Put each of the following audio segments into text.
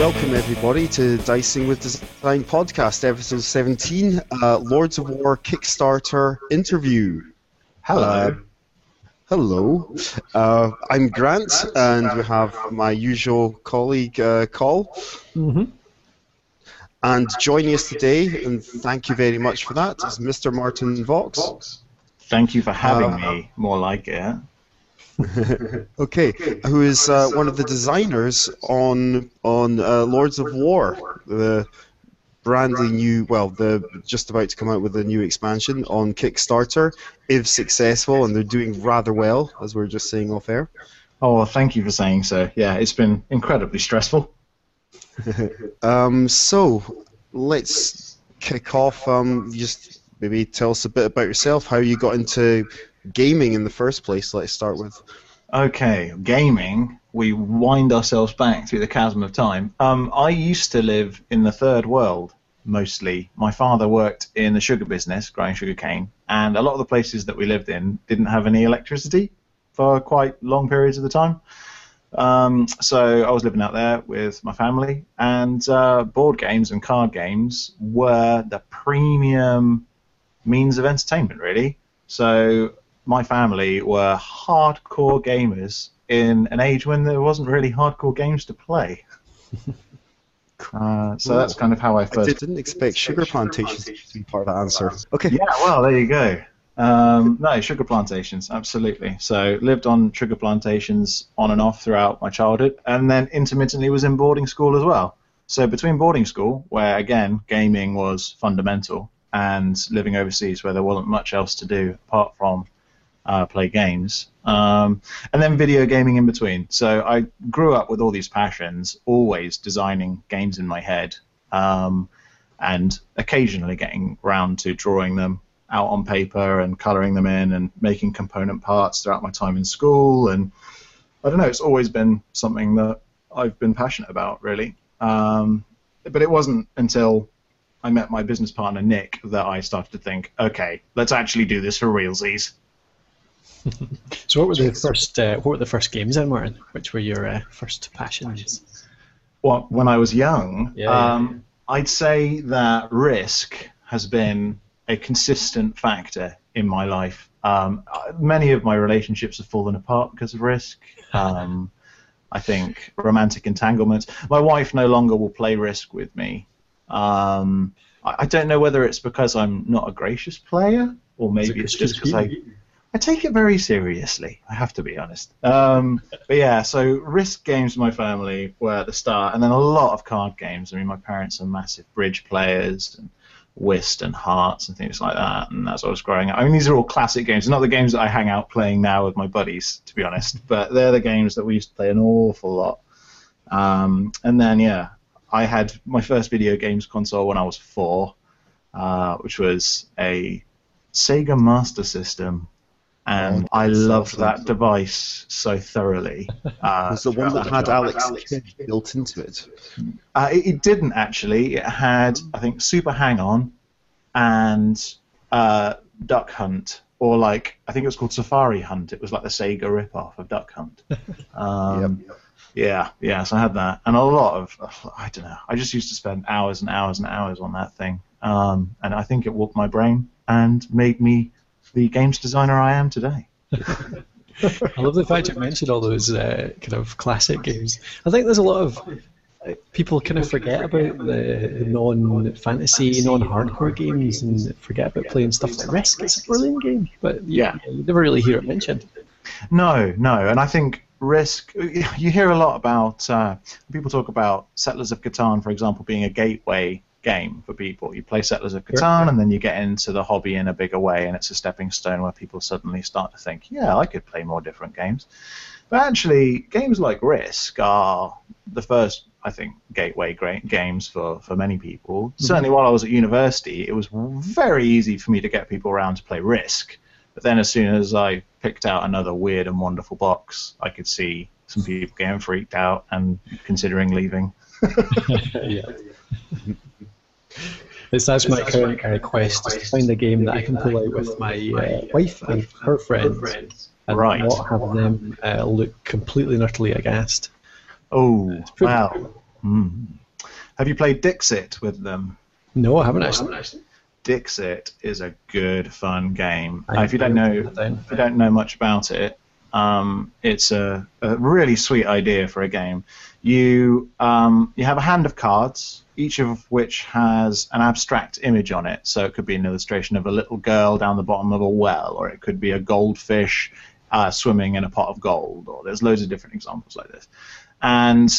welcome everybody to Dicing with Design podcast, episode 17, uh, Lords of War Kickstarter interview. Hello. Uh, hello. Uh, I'm Grant, and we have my usual colleague, uh, Col. Mm-hmm. And joining us today, and thank you very much for that, is Mr. Martin Vaux. Thank you for having Uh, me. More like it. okay, who is uh, one of the designers on on uh, Lords of War, the brandly new, well, the just about to come out with a new expansion on Kickstarter, if successful, and they're doing rather well, as we are just saying off air. Oh, well, thank you for saying so. Yeah, it's been incredibly stressful. Um, so let's kick off. Um, just maybe tell us a bit about yourself, how you got into gaming in the first place. Let's start with. Okay, gaming. We wind ourselves back through the chasm of time. Um, I used to live in the third world mostly. My father worked in the sugar business, growing sugar cane, and a lot of the places that we lived in didn't have any electricity for quite long periods of the time. Um, so I was living out there with my family, and uh, board games and card games were the premium means of entertainment, really. So my family were hardcore gamers in an age when there wasn't really hardcore games to play. Uh, so that's kind of how I I first. didn't expect sugar plantations to be part of the answer. Okay. Yeah, well, there you go. Um, no, sugar plantations, absolutely. So lived on sugar plantations on and off throughout my childhood, and then intermittently was in boarding school as well. So between boarding school, where again gaming was fundamental, and living overseas, where there wasn't much else to do apart from uh, play games, um, and then video gaming in between. So I grew up with all these passions, always designing games in my head, um, and occasionally getting round to drawing them out on paper and colouring them in and making component parts throughout my time in school. And I don't know, it's always been something that I've been passionate about, really. Um, but it wasn't until I met my business partner Nick that I started to think, okay, let's actually do this for realsies. So what were the first uh, what were the first games then, Martin? Which were your uh, first passions? Well, when I was young, Yeah, yeah. um, I'd say that Risk has been a consistent factor in my life. Um, many of my relationships have fallen apart because of Risk. Um, I think romantic entanglements. My wife no longer will play Risk with me. Um, I, I don't know whether it's because I'm not a gracious player, or maybe it's 'cause just because I? I take it very seriously. I have to be honest. Um, but yeah, so Risk games my family were at the start, and then a lot of card games. I mean, my parents are massive bridge players and whist and hearts and things like that. And as I was growing up, I mean, these are all classic games. Not the games that I hang out playing now with my buddies, to be honest. But they're the games that we used to play an awful lot. Um, and then yeah, I had my first video games console when I was four, uh, which was a Sega Master System and Oh, I loved sounds that device so thoroughly. Uh, was the one that throughout had my Alex childhood. Built into it. Uh, it, it didn't actually. It had, I think, Super Hang On and uh, Duck Hunt, or like I think it was called Safari Hunt. It was like the Sega ripoff of Duck Hunt. Um, Yeah, yeah. So I had that, and a lot of I don't know. I just used to spend hours and hours and hours on that thing, um, and I think it warped my brain and made me the games designer I am today. I love the fact you mentioned all those uh, kind of classic games. I think there's a lot of people kind of forget about the non-fantasy, non-hardcore games and forget about playing stuff like Risk. It's a brilliant game, but you, Yeah. you never really hear it mentioned. No, no, and I think Risk. You hear a lot about uh, people talk about Settlers of Catan, for example, being a gateway game for people. You play Settlers of Catan, and then you get into the hobby in a bigger way, and it's a stepping stone where people suddenly start to think, yeah, I could play more different games. But actually, games like Risk are the first, I think, gateway gra- games for, for many people. Mm-hmm. Certainly, while I was at university, it was very easy for me to get people around to play Risk. But then, as soon as I picked out another weird and wonderful box, I could see some people getting freaked out and considering leaving. yeah. It's that's my current request, quest is to find a game that I can pull out with my uh, wife and her friends, and Right. not have them uh, look completely and utterly aghast. Oh, pretty wow. Hmm. Have you played Dixit with them? No, I haven't actually. Dixit is a good, fun game. Uh, if you don't know, put that down. if you don't know much about it, um, it's a, a really sweet idea for a game. You um, you have a hand of cards, each of which has an abstract image on it. So it could be an illustration of a little girl down the bottom of a well, or it could be a goldfish uh, swimming in a pot of gold, or there's loads of different examples like this. And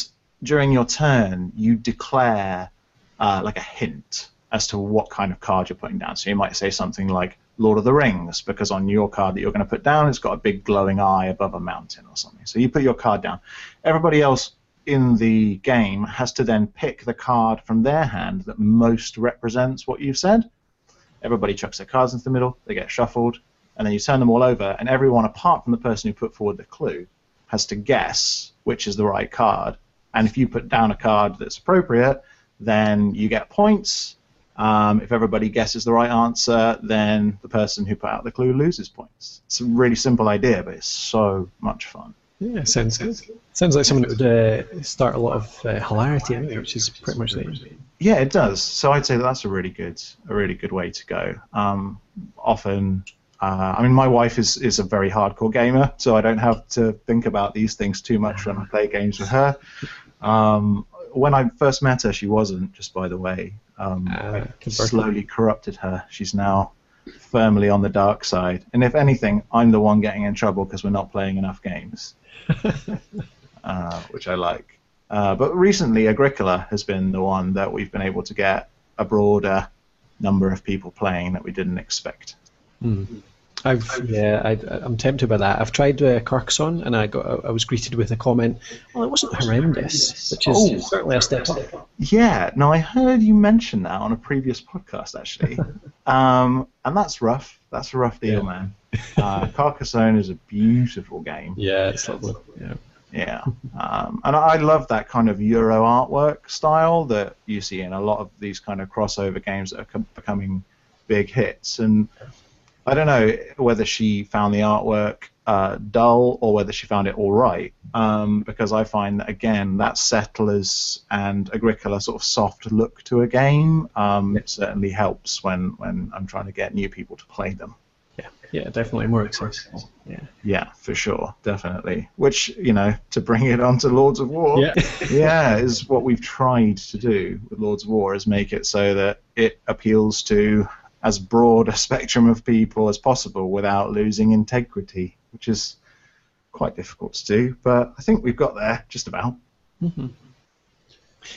during your turn, you declare uh, like a hint as to what kind of card you're putting down. So you might say something like Lord of the Rings, because on your card that you're going to put down, it's got a big glowing eye above a mountain or something. So you put your card down. Everybody else in the game has to then pick the card from their hand that most represents what you've said. Everybody chucks their cards into the middle, they get shuffled, and then you turn them all over, and everyone apart from the person who put forward the clue has to guess which is the right card. And if you put down a card that's appropriate, then you get points. Um, if everybody guesses the right answer, then the person who put out the clue loses points. It's a really simple idea, but it's so much fun. Yeah, sounds good. Sounds like something that would uh, start a lot of uh, hilarity anyway, which is pretty much the. Yeah, it does. So I'd say that that's a really good, a really good way to go. Um, often, uh, I mean, my wife is is a very hardcore gamer, so I don't have to think about these things too much when I play games with her. Um, when I first met her, she wasn't. Just by the way, um, Ah, I slowly corrupted her. She's now firmly on the dark side. And if anything, I'm the one getting in trouble because we're not playing enough games, uh, which I like. Uh, but recently, Agricola has been the one that we've been able to get a broader number of people playing that we didn't expect. Hmm. I've yeah, I, I'm tempted by that. I've tried uh, Carcassonne, and I got I was greeted with a comment. Well, it wasn't horrendous, which is Oh. certainly a step up. Yeah, no, I heard you mention that on a previous podcast actually, um, and that's rough. That's a rough deal, Yeah. man. Uh, Carcassonne is a beautiful game. Yeah, it's lovely. Yeah. Yeah, um, and I love that kind of Euro artwork style that you see in a lot of these kind of crossover games that are com- becoming big hits. And I don't know whether she found the artwork uh, dull or whether she found it all right, um, because I find that again that Settlers and Agricola sort of soft look to a game um, it certainly helps when when I'm trying to get new people to play them. Yeah, yeah, definitely more accessible. Yeah. Yeah, for sure, definitely. Which you know, to bring it onto Lords of War, Yeah. yeah, is what we've tried to do with Lords of War is make it so that it appeals to as broad a spectrum of people as possible without losing integrity, which is quite difficult to do. But I think we've got there just about. hmm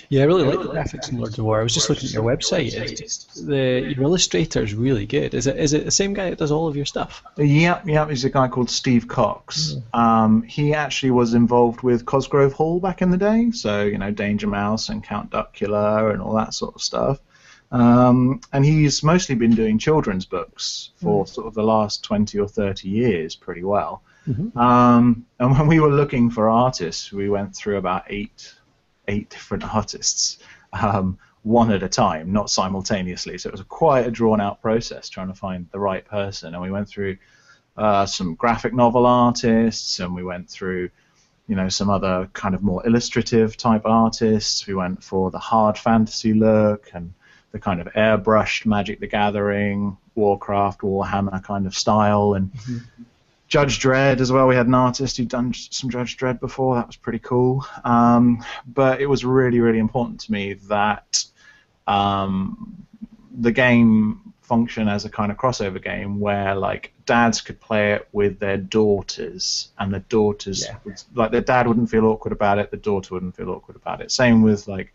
Yeah, I really like the graphics in Lords of War. I was just looking at your website. It's, the your illustrator is really good. Is it is it the same guy that does all of your stuff? Yep, yep. He's a guy called Steve Cox. Um, he actually was involved with Cosgrove Hall back in the day, so you know Danger Mouse and Count Duckula and all that sort of stuff. Um, and he's mostly been doing children's books for sort of the last twenty or thirty years, pretty well. Mhm. Um, and when we were looking for artists, we went through about eight eight different artists. Um, one at a time, not simultaneously. So it was quite a drawn out process trying to find the right person. And we went through uh, some graphic novel artists, and we went through, you know, some other kind of more illustrative type artists. We went for the hard fantasy look and the kind of airbrushed Magic the Gathering, Warcraft, Warhammer kind of style, and Judge Dredd as well. We had an artist who'd done some Judge Dredd before. That was pretty cool. Um, but it was really, really important to me that um, the game function as a kind of crossover game where like dads could play it with their daughters and the daughters Yeah. would, like their dad wouldn't feel awkward about it the daughter wouldn't feel awkward about it same with like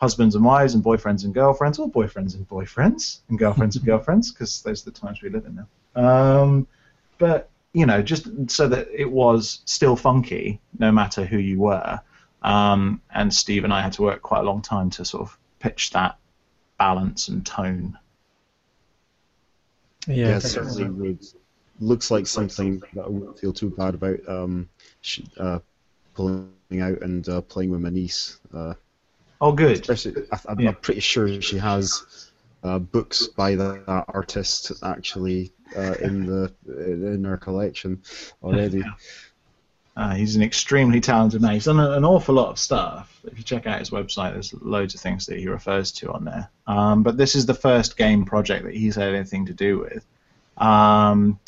husbands and wives and boyfriends and girlfriends or boyfriends and boyfriends and girlfriends and girlfriends because those are the times we live in now um, but you know just so that it was still funky no matter who you were um, and Steve and I had to work quite a long time to sort of pitch that balance and tone Yeah, Yeah, it definitely. certainly would. Looks like something that I wouldn't feel too bad about um, uh, pulling out and uh, playing with my niece. Uh, oh good especially, I, I'm, Yeah. Pretty sure she has uh, books by that, that artist actually uh, in the in her collection already. Uh, he's an extremely talented man. He's done an awful lot of stuff. If you check out his website, there's loads of things that he refers to on there. Um, but this is the first game project that he's had anything to do with. Um,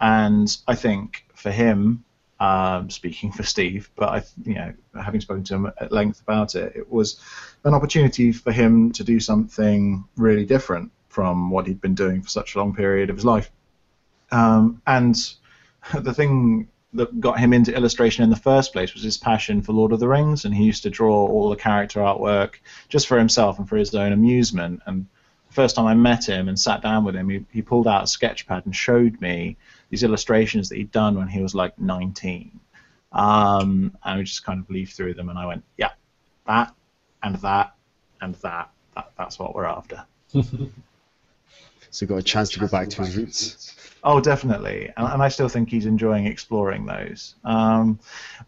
and I think for him, um, speaking for Steve, but I, you know, having spoken to him at length about it, it was an opportunity for him to do something really different from what he'd been doing for such a long period of his life. Um, and the thing that got him into illustration in the first place was his passion for Lord of the Rings, and he used to draw all the character artwork just for himself and for his own amusement. And the first time I met him and sat down with him, he, he pulled out a sketch pad and showed me these illustrations that he'd done when he was like 19. Um, and we just kind of leafed through them, and I went, yeah, that and that and that. that that's what we're after. So got a chance to go back to his roots. Oh, definitely, and, and I still think he's enjoying exploring those. Um,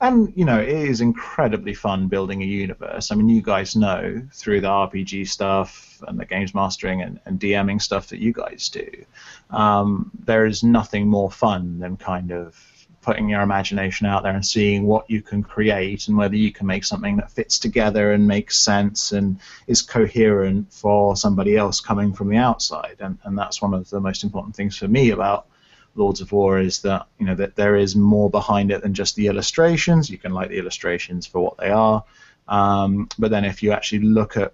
and you know, it is incredibly fun building a universe. I mean, you guys know through the RPG stuff and the games mastering and, and DMing stuff that you guys do, um, there is nothing more fun than kind of putting your imagination out there and seeing what you can create and whether you can make something that fits together and makes sense and is coherent for somebody else coming from the outside. And, and that's one of the most important things for me about Lords of War is that you know that there is more behind it than just the illustrations. You can like the illustrations for what they are. Um, but then if you actually look at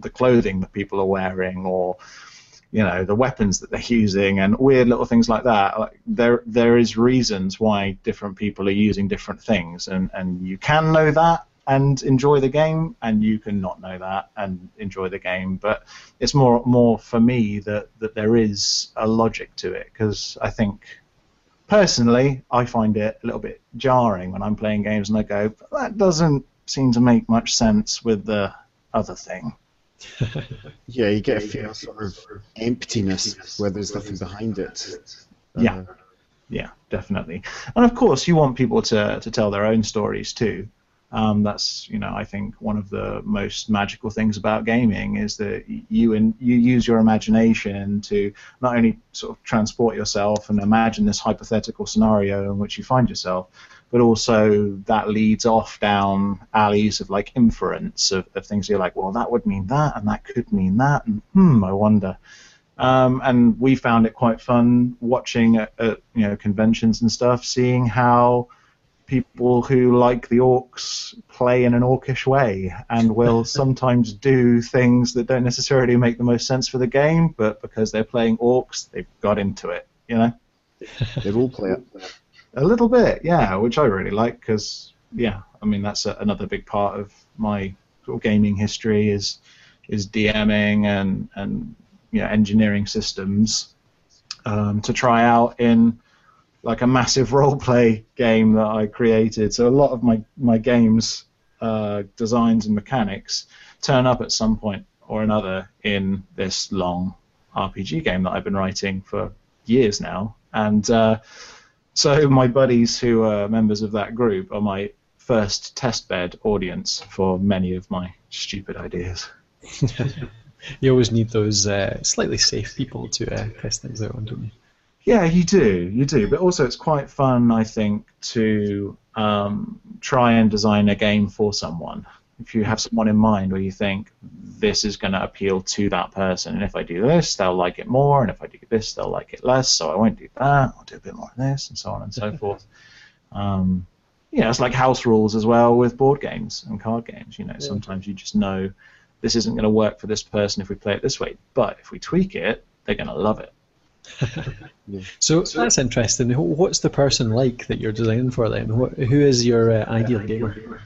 the clothing that people are wearing or you know the weapons that they're using and weird little things like that like, there there is reasons why different people are using different things and and you can know that and enjoy the game and you can not know that and enjoy the game but it's more more for me that that there is a logic to it because I think personally I find it a little bit jarring when I'm playing games and I go that doesn't seem to make much sense with the other thing yeah, you get a feel sort of emptiness where there's nothing behind it. Yeah. Uh, yeah, definitely. And of course, you want people to, to tell their own stories too. Um, that's you know I think one of the most magical things about gaming is that you and you use your imagination to not only sort of transport yourself and imagine this hypothetical scenario in which you find yourself, but also that leads off down alleys of like inference of, of things you're like, well, that would mean that, and that could mean that, and hmm, I wonder. Um, and we found it quite fun watching at, at, you know conventions and stuff, seeing how people who like the orcs play in an orcish way and will sometimes do things that don't necessarily make the most sense for the game, but because they're playing orcs, they've got into it. You know, they role play it. A little bit, yeah, which I really like because, yeah, I mean that's a, another big part of my sort of gaming history is is DMing and and you know engineering systems um, to try out in like a massive role play game that I created. So a lot of my my games uh, designs and mechanics turn up at some point or another in this long RPG game that I've been writing for years now, and uh, so my buddies who are members of that group are my first testbed audience for many of my stupid ideas. you always need those uh, slightly safe people to uh, test things out on, don't you? Yeah, you do, you do. But also, it's quite fun, I think, to um, try and design a game for someone if you have someone in mind where you think this is going to appeal to that person, and if I do this, they'll like it more, and if I do this, they'll like it less, so I won't do that. I'll do a bit more of this, and so on and so forth. Um, you know, it's like house rules as well with board games and card games. You know, yeah. sometimes you just know this isn't going to work for this person if we play it this way, but if we tweak it, they're going to love it. yeah. so, so, that's interesting. What's the person like that you're designing for then? who is your uh, ideal gamer?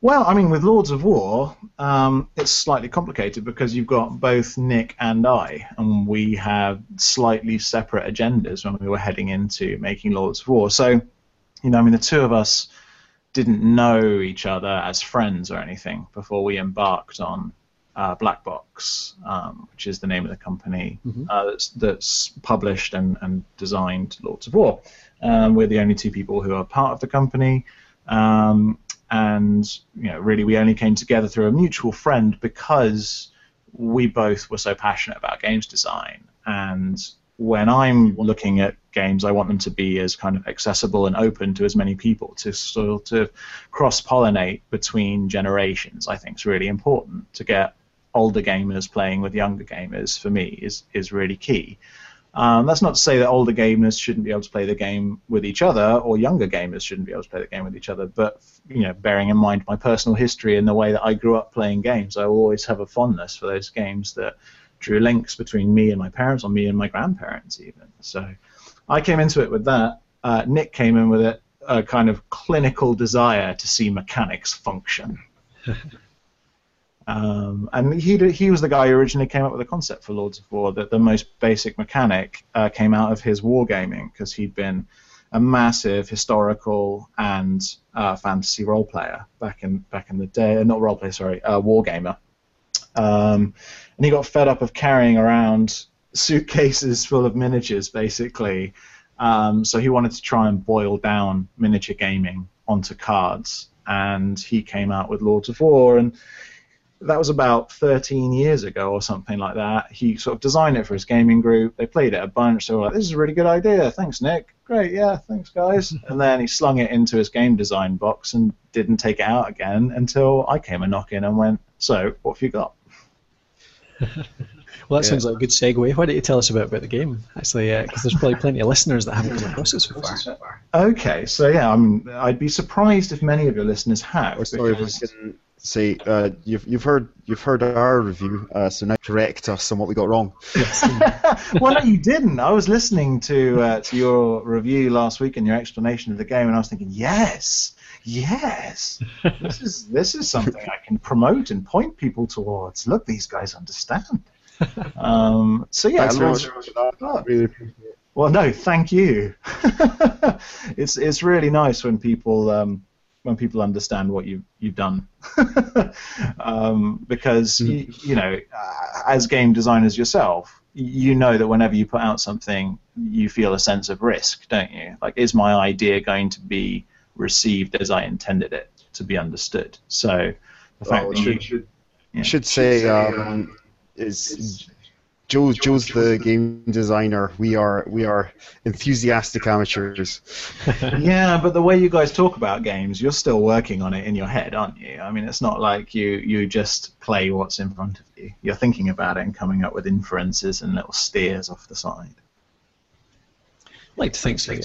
Well, I mean, with Lords of War, um, it's slightly complicated because you've got both Nick and I, and we have slightly separate agendas when we were heading into making Lords of War. So, you know, I mean, the two of us didn't know each other as friends or anything before we embarked on uh, Black Box, um, which is the name of the company mm-hmm. uh, that's, that's, published and, and, designed Lords of War. Um, we're the only two people who are part of the company. Um, and you know, really, we only came together through a mutual friend because we both were so passionate about games design. And when I'm looking at games, I want them to be as kind of accessible and open to as many people to sort of cross pollinate between generations. I think is really important to get older gamers playing with younger gamers. For me, is is really key. Um, that's not to say that older gamers shouldn't be able to play the game with each other, or younger gamers shouldn't be able to play the game with each other. But you know, bearing in mind my personal history and the way that I grew up playing games, I always have a fondness for those games that drew links between me and my parents, or me and my grandparents, even. So, I came into it with that. Uh, Nick came in with it, a kind of clinical desire to see mechanics function. Um, and he he was the guy who originally came up with the concept for Lords of War. That the most basic mechanic uh, came out of his wargaming because he'd been a massive historical and uh, fantasy role player back in back in the day. Uh, not role player, sorry, uh, wargamer. Um, and he got fed up of carrying around suitcases full of miniatures, basically. Um, so he wanted to try and boil down miniature gaming onto cards, and he came out with Lords of War and that was about 13 years ago or something like that. He sort of designed it for his gaming group. They played it a bunch. They were like, "This is a really good idea. Thanks, Nick. Great, yeah, thanks, guys." and then he slung it into his game design box and didn't take it out again until I came a knock in and went, "So, what have you got?" well, that yeah. sounds like a good segue. Why don't you tell us a bit about the game, actually? Because uh, there's probably plenty of listeners that haven't come across it so far. Okay, so yeah, I'm, I'd be surprised if many of your listeners have. Or sorry, because... if can say uh, you've you've heard you've heard our review, uh, so now correct us on what we got wrong. well, no, you didn't. I was listening to uh, to your review last week and your explanation of the game, and I was thinking, yes, yes, this is this is something I can promote and point people towards. Look, these guys understand. Um, so yeah, Thanks very much for that. Really appreciate it. Well, no, thank you. it's it's really nice when people. Um, when people understand what you've you've done, um, because mm. you, you know, uh, as game designers yourself, you know that whenever you put out something, you feel a sense of risk, don't you? Like, is my idea going to be received as I intended it to be understood? So, the fact that you should, yeah. should say um, is Joe, Joe's the game designer. We are we are enthusiastic amateurs. yeah, but the way you guys talk about games, you're still working on it in your head, aren't you? I mean, it's not like you you just play what's in front of you. You're thinking about it and coming up with inferences and little steers off the side. I'd like to think so. Yeah.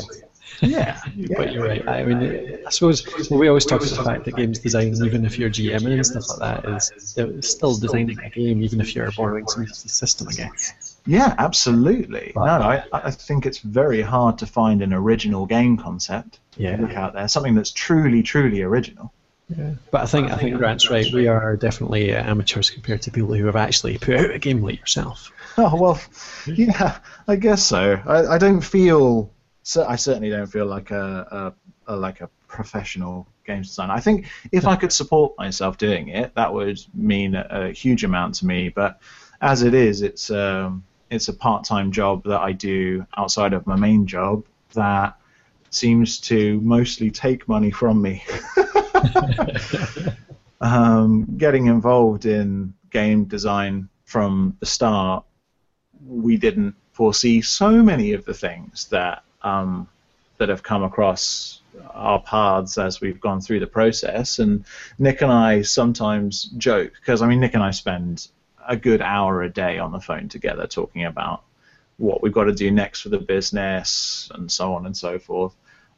Yeah, but you're right. I mean, I suppose we always talk about the fact that games design, even if you're GM and stuff like that, is still designing a game, even if you're borrowing some system, I guess. Yeah, absolutely. But, no, I, I think it's very hard to find an original game concept. Yeah. Look out there, something that's truly, truly original. Yeah. But I think I think Grant's right. We are definitely uh, amateurs compared to people who have actually put out a game like yourself. Oh well, yeah, I guess so. I, I don't feel so I certainly don't feel like a, a, a, like a professional games designer. I think if I could support myself doing it, that would mean a, a huge amount to me. But as it is, it's um, it's a part-time job that I do outside of my main job that seems to mostly take money from me. um, getting involved in game design from the start, we didn't foresee so many of the things that um, that have come across our paths as we've gone through the process. And Nick and I sometimes joke because I mean Nick and I spend a good hour a day on the phone together talking about what we've got to do next for the business and so on and so forth.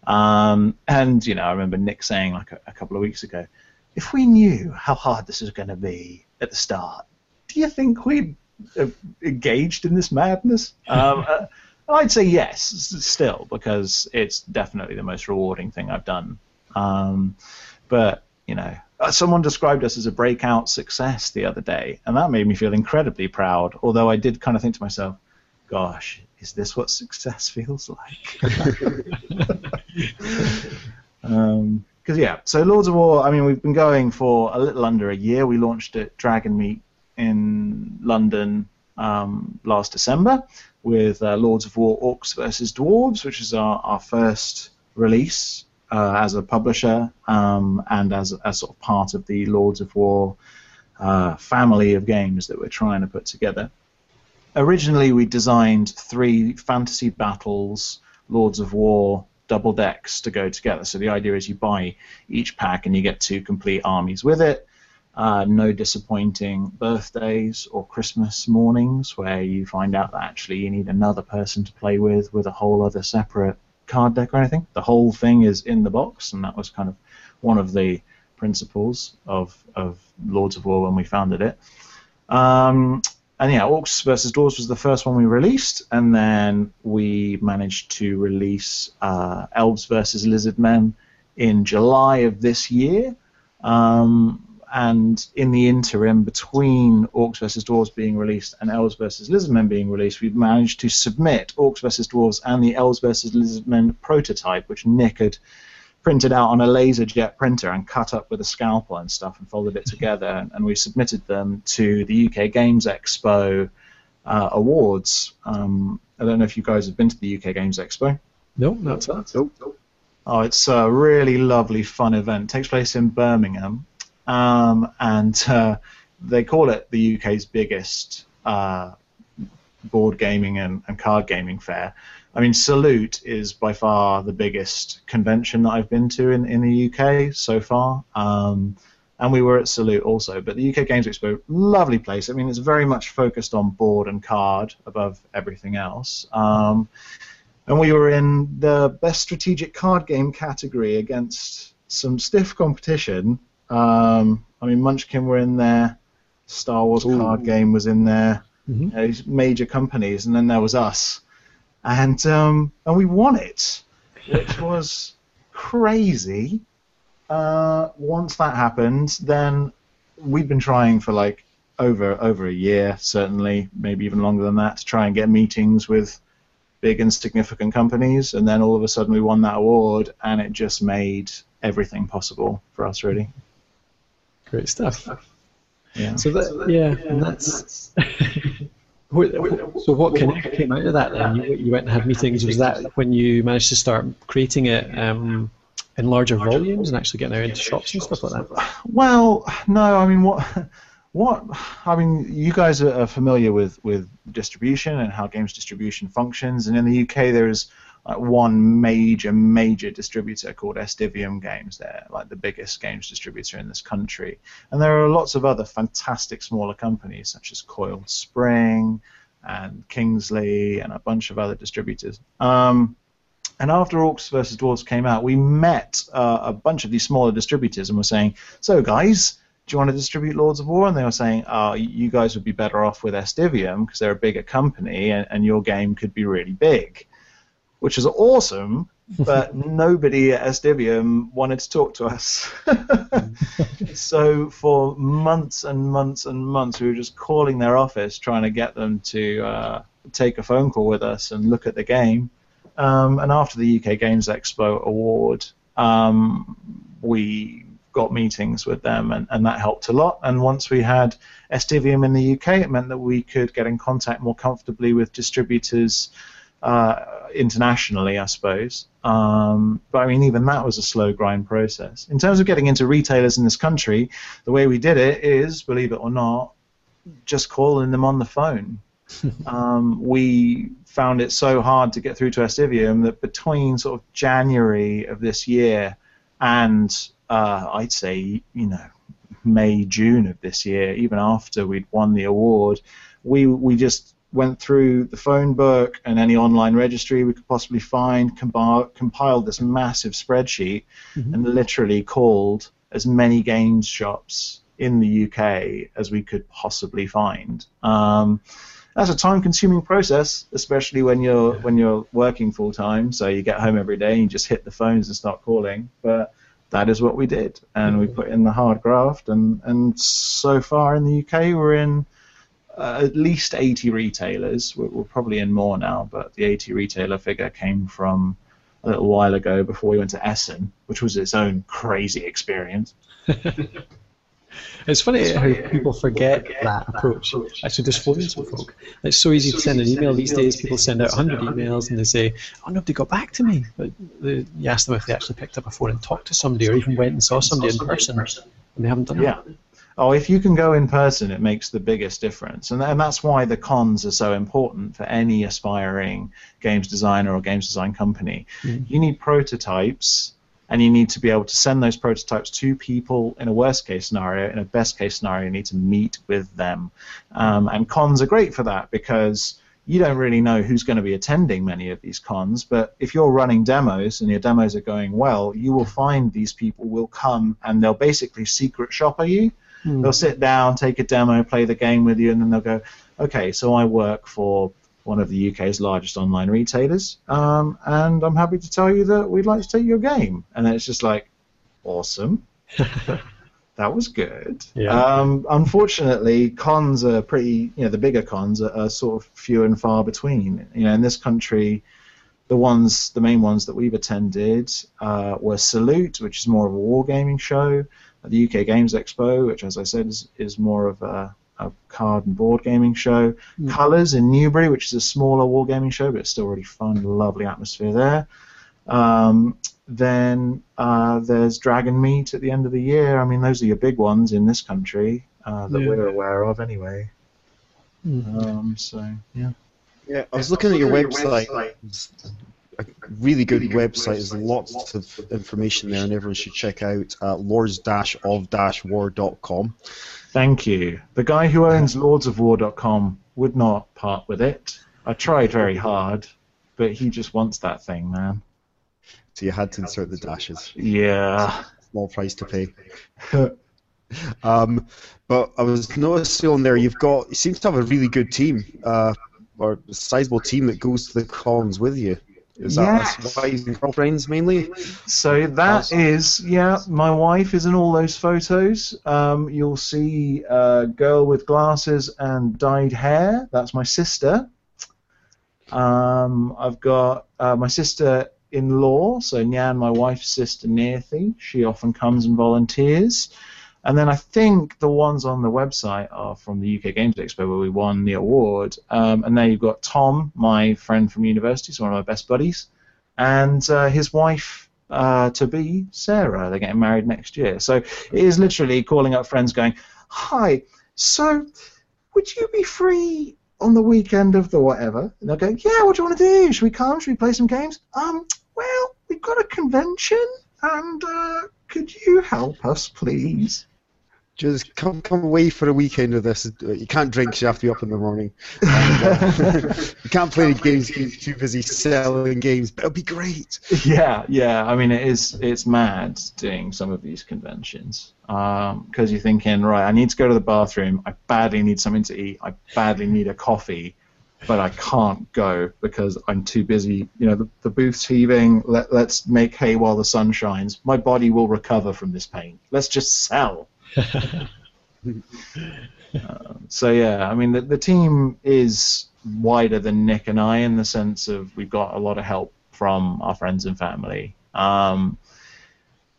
Um, and you know, I remember Nick saying like a, a couple of weeks ago, if we knew how hard this was going to be at the start, do you think we'd have engaged in this madness? Um, uh, I'd say yes, still, because it's definitely the most rewarding thing I've done. Um, but you know, uh, someone described us as a breakout success the other day, and that made me feel incredibly proud. Although I did kind of think to myself, "Gosh, is this what success feels like?" Because um, yeah, so Lords of War. I mean, we've been going for a little under a year. We launched at Dragon Meet in London um, last December with uh, Lords of War Orcs versus Dwarves, which is our, our first release uh, as a publisher um, and as, as sort of part of the Lords of War uh, family of games that we're trying to put together. Originally, we designed three fantasy battles Lords of War double decks to go together. So the idea is you buy each pack and you get two complete armies with it. Uh, no disappointing birthdays or Christmas mornings where you find out that actually you need another person to play with with a whole other separate card deck or anything. The whole thing is in the box, and that was kind of one of the principles of, of Lords of War when we founded it. Um, and yeah, Orcs versus Dwarves was the first one we released, and then we managed to release uh, Elves versus Lizardmen in July of this year. Um, and in the interim between Orcs vs Dwarves being released and Elves vs Lizardmen being released, we've managed to submit Orcs vs Dwarves and the Elves vs Lizardmen prototype, which Nick had printed out on a laserjet printer and cut up with a scalpel and stuff and folded it together, and, and we submitted them to the UK Games Expo uh, awards. Um, I don't know if you guys have been to the UK Games Expo. No, not that. Nope. Oh, it's a really lovely, fun event. It takes place in Birmingham um, and uh, they call it the UK's biggest uh, board gaming and, and, card gaming fair. I mean, Salute is by far the biggest convention that I've been to in, in the UK so far. Um, and we were at Salute also. But the UK Games Expo, lovely place. I mean, it's very much focused on board and card above everything else. Um, and we were in the best strategic card game category against some stiff competition um, I mean, Munchkin were in there. Star Wars Ooh. card game was in there. Mm-hmm. You know, major companies, and then there was us, and um, and we won it, which was crazy. Uh, once that happened, then we've been trying for like over over a year, certainly, maybe even longer than that, to try and get meetings with big and significant companies, and then all of a sudden we won that award, and it just made everything possible for us, really. Great stuff. Yeah. So that yeah, and that's. so what kind of came out of that then? You, you, went and had meetings. Was that when you managed to start creating it um, in larger volumes and actually getting out into shops and stuff like that? Well, no. I mean, what, what? I mean, you guys are familiar with with distribution and how games distribution functions, and in the UK there is like one major, major distributor called Esdevium Games. They're like the biggest games distributor in this country. And there are lots of other fantastic smaller companies such as Coiled Spring and Kingsley and a bunch of other distributors. Um, and after Orcs versus Dwarves came out, we met uh, a bunch of these smaller distributors and were saying, "So guys, do you want to distribute Lords of War?" And they were saying, "Oh, you guys would be better off with Esdevium because they're a bigger company and, and your game could be really big." Which is awesome. But nobody at Esdevium wanted to talk to us. so for months and months and months, we were just calling their office, trying to get them to uh, take a phone call with us and look at the game. Um, and after the UK Games Expo award, um, we got meetings with them, and, and that helped a lot. And once we had Esdevium in the UK, it meant that we could get in contact more comfortably with distributors uh, internationally, I suppose. Um, but I mean, even that was a slow grind process. In terms of getting into retailers in this country, the way we did it is, believe it or not, just calling them on the phone. um, we found it so hard to get through to Esdevium that between sort of January of this year and uh, I'd say, you know, May, June of this year, even after we'd won the award, we we just went through the phone book and any online registry we could possibly find, compi- compiled this massive spreadsheet, mm-hmm. and literally called as many games shops in the UK as we could possibly find. Um, that's a time-consuming process, especially when you're when you're working full time. So you get home every day and you just hit the phones and start calling. But that is what we did, and we mm-hmm. put in the hard graft. And and so far in the UK, we're in uh, at least 80 retailers. We're, we're, probably in more now, but the 80 retailer figure came from a little while ago before we went to Essen, which was its own crazy experience. it's funny how people forget that approach. Actually, just phoning some folk. It's so easy to send an email these days. People send out 100 emails and they say, "Oh, nobody got back to me." But you ask them if they actually picked up a phone and talked to somebody, or even went and saw somebody in person, and they haven't done yeah. that. Oh, if you can go in person, it makes the biggest difference, and and that's why the cons are so important for any aspiring games designer or games design company. Mhm. You need prototypes. And you need to be able to send those prototypes to people in a worst case scenario. In a best case scenario, you need to meet with them. Um, and cons are great for that because you don't really know who's going to be attending many of these cons, but if you're running demos and your demos are going well, you will find these people will come and they'll basically secret shopper you. Hmm. They'll sit down, take a demo, play the game with you, and then they'll go, okay, so I work for one of the UK's largest online retailers, um, and I'm happy to tell you that we'd like to take your game. And then it's just like, awesome. that was good. Yeah. Um, unfortunately, cons are pretty, you know, the bigger cons are, are sort of few and far between. You know, in this country, the ones, the main ones that we've attended uh, were Salute, which is more of a wargaming show, the UK Games Expo, which, as I said, is, is more of a, a card and board gaming show, Mm. Colours in Newbury, which is a smaller wargaming show, but it's still really fun, lovely atmosphere there. Um, then uh, there's Dragon Meet at the end of the year. I mean, those are your big ones in this country uh, that Yeah. we're aware of, anyway. Hmm. Um, so yeah. Yeah, I was looking at your website. It's a really good website. There's lots of information there, and everyone should check out uh, lords-of-war.com. Thank you. The guy who owns lordsofwar.com would not part with it. I tried very hard, but he just wants that thing, man. So you had to insert the dashes. Yeah. Small price to pay. Um, but I was noticing on there you've got you seem to have a really good team, uh, or a sizable team that goes to the cons with you. Is that Yes. and girlfriends mainly? So that is, yeah, my wife is in all those photos. Um, you'll see a girl with glasses and dyed hair. That's my sister. Um, I've got uh, my sister-in-law, so Nyan, my wife's sister, Nearthy. She often comes and volunteers. And then I think the ones on the website are from the UK Games Expo where we won the award. Um, and there you've got Tom, my friend from university, so one of my best buddies, and uh, his wife uh, to be Sarah. They're getting married next year. So it is literally calling up friends going, Hi, so would you be free on the weekend of the whatever? And they'll go, Yeah, what do you want to do? Should we come? Should we play some games? Um, well, we've got a convention and uh, could you help us, please? Just come come away for a weekend of this. You can't drink, you have to be up in the morning. And, uh, you can't play any games, you're too busy selling games, but it'll be great. yeah, yeah. I mean, it is. It's mad doing some of these conventions because you're thinking, right, I need to go to the bathroom. I badly need something to eat. I badly need a coffee, but I can't go because I'm too busy. You know, the, the booth's heaving. Let, let's make hay while the sun shines. My body will recover from this pain. Let's just sell. Um, so yeah, I mean, the, the team is wider than Nick and I in the sense of we've got a lot of help from our friends and family. Um,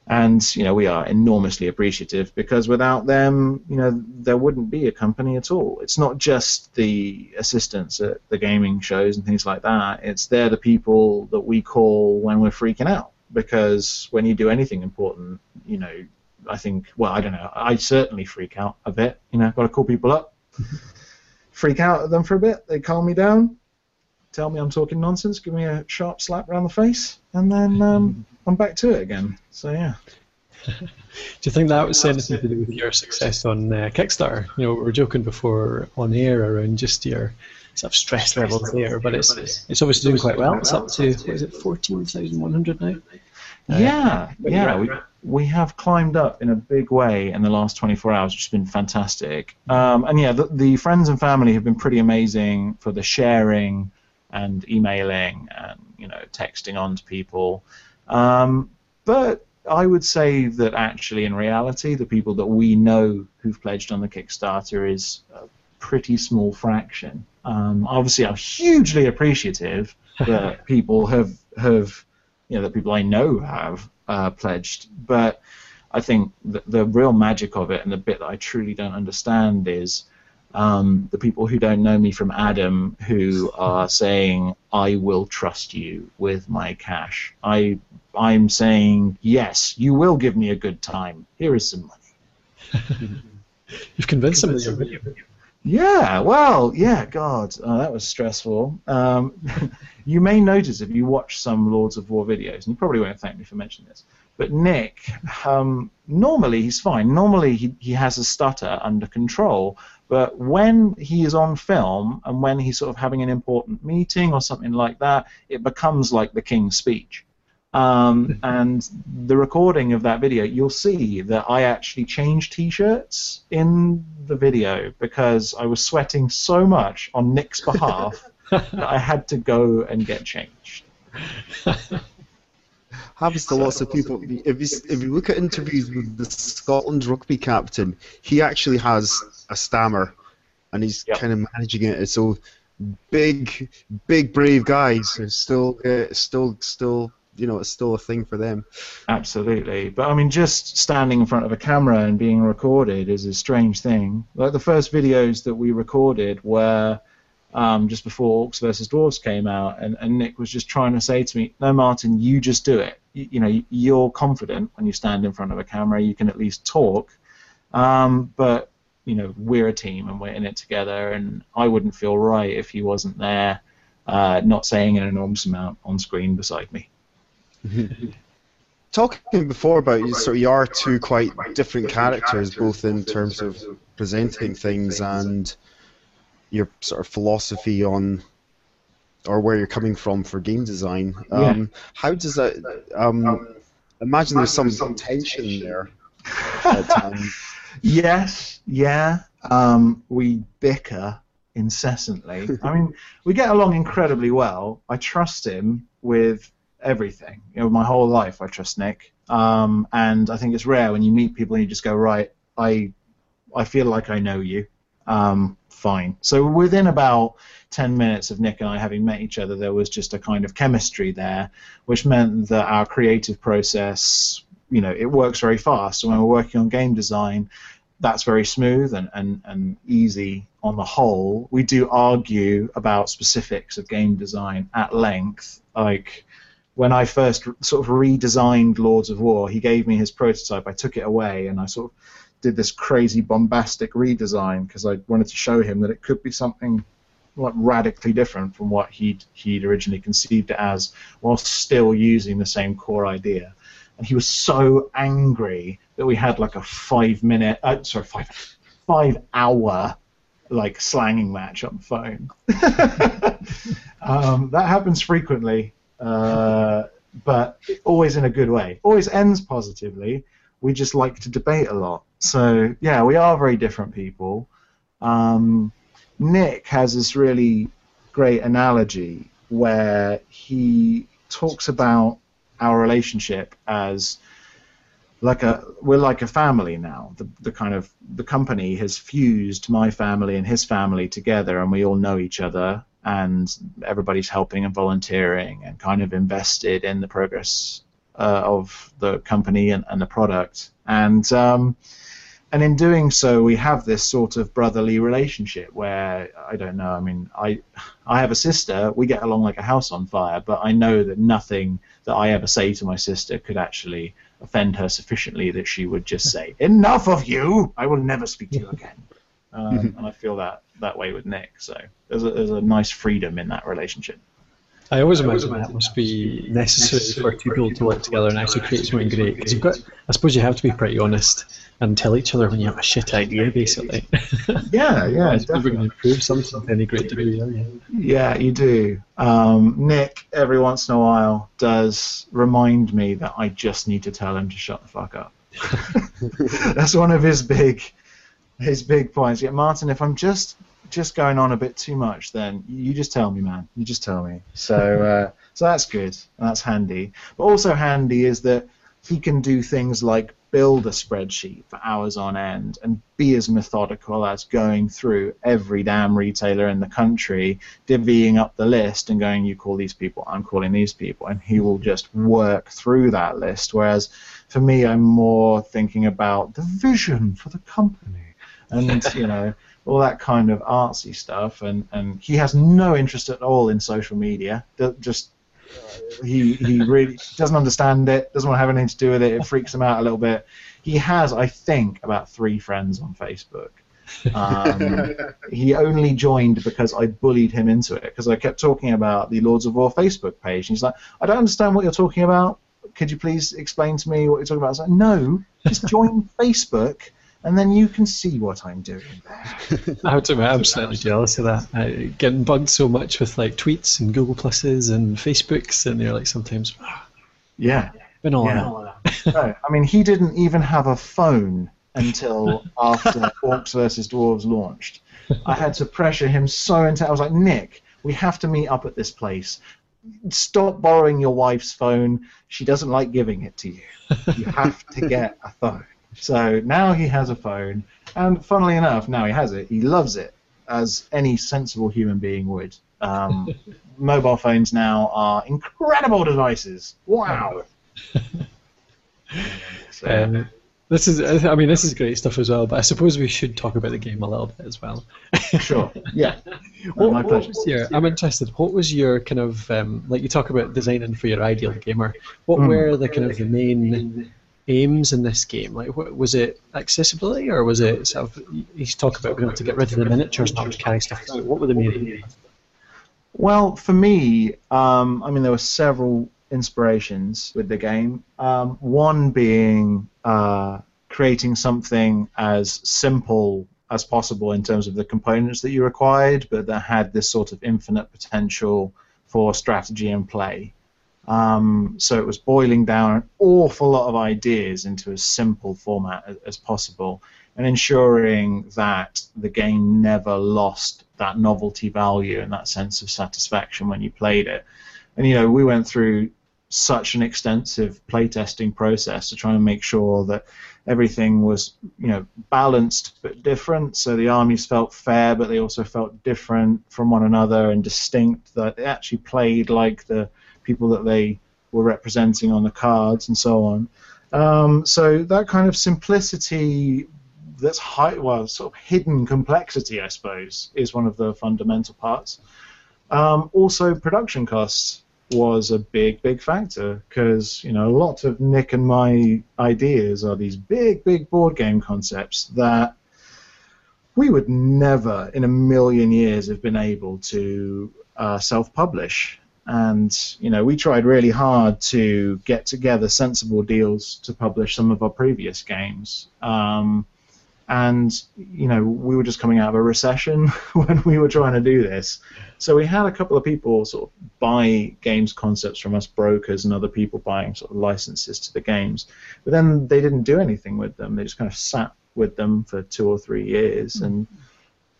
and you know we are enormously appreciative because without them, you know, there wouldn't be a company at all. It's not just the assistants at the gaming shows and things like that. It's they're the people that we call when we're freaking out because when you do anything important, you know, I think, well, I don't know, I certainly freak out a bit. You know, got to call people up, freak out at them for a bit. They calm me down, tell me I'm talking nonsense, give me a sharp slap around the face, and then um, I'm back to it again. So yeah. Do you think that was anything to do with your success on uh, Kickstarter? You know, we were joking before on air around just your sort of stress levels there, but it's it's obviously doing quite well. It's up to what is it, fourteen thousand one hundred now? Uh, yeah, but yeah, we, we have climbed up in a big way in the last 24 hours, which has been fantastic. Um, and yeah, the, the friends and family have been pretty amazing for the sharing and emailing and you know texting on to people. Um, but I would say that actually, in reality, the people that we know who've pledged on the Kickstarter is a pretty small fraction. Um, obviously, I'm hugely appreciative that people have have you know that people I know have uh, pledged, but I think the, the real magic of it and the bit that I truly don't understand is um, the people who don't know me from Adam who are saying I will trust you with my cash. I I'm saying yes, you will give me a good time. Here is some money. You've convinced them that you're video. Yeah, well, yeah, God, oh, that was stressful. Um, you may notice if you watch some Lords of War videos, and you probably won't thank me for mentioning this, but Nick, um, normally he's fine. Normally he, he has a stutter under control, but when he is on film and when he's sort of having an important meeting or something like that, it becomes like the King's speech. Um, and the recording of that video, you'll see that I actually changed T-shirts in the video because I was sweating so much on Nick's behalf that I had to go and get changed. Happens to lots of people. If you, if you look at interviews with the Scotland rugby captain, he actually has a stammer, and he's Yep. kind of managing it. So big, big, brave guys are still, uh, still, still, you know, it's still a thing for them. Absolutely. But I mean, just standing in front of a camera and being recorded is a strange thing. Like the first videos that we recorded were um, just before Orcs versus Dwarves came out, and, and Nick was just trying to say to me, No, Martin, you just do it. You, you know, you're confident when you stand in front of a camera, you can at least talk. Um, but, you know, we're a team and we're in it together, and I wouldn't feel right if he wasn't there, uh, not saying an enormous amount on screen beside me. Talking before about you, sort of you are two quite different characters, both in terms of presenting things and your sort of philosophy on or where you're coming from for game design. Um, How does that? Um, imagine there's some tension there at times. Yes, yeah. Um, we bicker incessantly. I mean, we get along incredibly well. I trust him with everything. You know, my whole life I trust Nick. Um, and I think it's rare when you meet people and you just go, right, I, I feel like I know you. Um, fine. So within about 10 minutes of Nick and I having met each other, there was just a kind of chemistry there, which meant that our creative process, you know, it works very fast. So when we're working on game design, that's very smooth and, and, and easy on the whole. We do argue about specifics of game design at length. Like when I first sort of redesigned Lords of War, he gave me his prototype. I took it away and I sort of did this crazy bombastic redesign because I wanted to show him that it could be something like radically different from what he'd he'd originally conceived it as, while still using the same core idea. And he was so angry that we had like a five minute, uh, sorry, five five hour like slanging match on the phone. um, that happens frequently, uh, but always in a good way. Always ends positively. We just like to debate a lot. So yeah, we are very different people. Um, Nick has this really great analogy where he talks about our relationship as like a we're like a family now. The the kind of the company has fused my family and his family together, and we all know each other, and everybody's helping and volunteering and kind of invested in the progress uh, of the company and, and the product. And um, and in doing so, we have this sort of brotherly relationship where I don't know. I mean, I I have a sister. We get along like a house on fire, but I know that nothing that I ever say to my sister could actually offend her sufficiently that she would just say, "Enough of you! I will never speak to you again." Um, and I feel that that way with Nick. So there's a, there's a nice freedom in that relationship. I always imagine that must be necessary for two people to work together and actually create something great. Because you've got, I suppose, you have to be pretty honest and tell each other when you have a shit idea, basically. Yeah, yeah, it's never going to improve something any great degree. Yeah, yeah. Yeah, you do. Um, Nick, every once in a while, does remind me that I just need to tell him to shut the fuck up. That's one of his big, his big points. Yeah, Martin, if I'm just just going on a bit too much, then you just tell me, man. You just tell me. So, uh, so that's good. That's handy. But also handy is that he can do things like build a spreadsheet for hours on end and be as methodical as going through every damn retailer in the country, divvying up the list and going, you call these people, I'm calling these people, and he will just work through that list. Whereas for me, I'm more thinking about the vision for the company and, you know, all that kind of artsy stuff. And, and he has no interest at all in social media. Just he he really doesn't understand it, doesn't want to have anything to do with it. It freaks him out a little bit. He has, I think, about three friends on Facebook. Um, he only joined because I bullied him into it because I kept talking about the Lords of War Facebook page. And he's like, I don't understand what you're talking about. Could you please explain to me what you're talking about? I was like, no, just join Facebook and then you can see what I'm doing there. I have to admit, I'm slightly jealous of that. I, getting bugged so much with like tweets and Google Pluses and Facebooks, and you're like sometimes, "Ah, Yeah. been all Yeah. No, I mean, he didn't even have a phone until after Orcs versus Dwarves launched. I had to pressure him so intense. I was like, Nick, we have to meet up at this place. Stop borrowing your wife's phone. She doesn't like giving it to you. You have to get a phone. So now he has a phone, and funnily enough, now he has it. He loves it, as any sensible human being would. Um, mobile phones now are incredible devices. Wow. So- Um, this is, I mean, this is great stuff as well. But I suppose we should talk about the game a little bit as well. Sure. Yeah. What, my what pleasure. was your, I'm interested. What was your kind of um, like you talk about designing for your ideal gamer? What Hmm. were the kind of the main aims in this game? Like, what, was it accessibility or was it sort of? You talk about being able to get rid of the miniatures and not just carry stuff. out. What were the main? Well, for me, um, I mean, there were several inspirations with the game. Um, one being uh, creating something as simple as possible in terms of the components that you required, but that had this sort of infinite potential for strategy and play. Um, so it was boiling down an awful lot of ideas into as simple format as, as possible, and ensuring that the game never lost that novelty value and that sense of satisfaction when you played it. And you know, we went through such an extensive playtesting process to try and make sure that everything was, you know, balanced but different. So the armies felt fair, but they also felt different from one another and distinct. That they actually played like the people that they were representing on the cards and so on. Um, so that kind of simplicity that's high, well, sort of hidden complexity, I suppose, is one of the fundamental parts. Um, also, production costs was a big, big factor because you know a lot of Nick and my ideas are these big, big board game concepts that we would never, in a million years, have been able to uh, self-publish. And you know, we tried really hard to get together sensible deals to publish some of our previous games. Um, and you know we were just coming out of a recession when we were trying to do this. So we had a couple of people sort of buy games concepts from us brokers and other people buying sort of licenses to the games. But then they didn't do anything with them. They just kind of sat with them for two or three years. And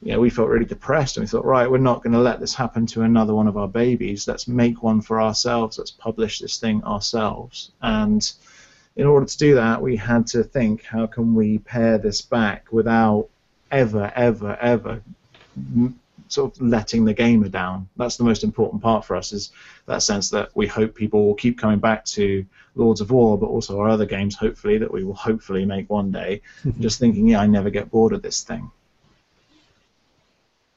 you know, we felt really depressed and we thought right we're not going to let this happen to another one of our babies let's make one for ourselves let's publish this thing ourselves and in order to do that, we had to think how can we pair this back without ever, ever, ever sort of letting the gamer down. That's the most important part for us is that sense that we hope people will keep coming back to Lords of War, but also our other games, hopefully, that we will hopefully make one day, just thinking, yeah, I never get bored of this thing.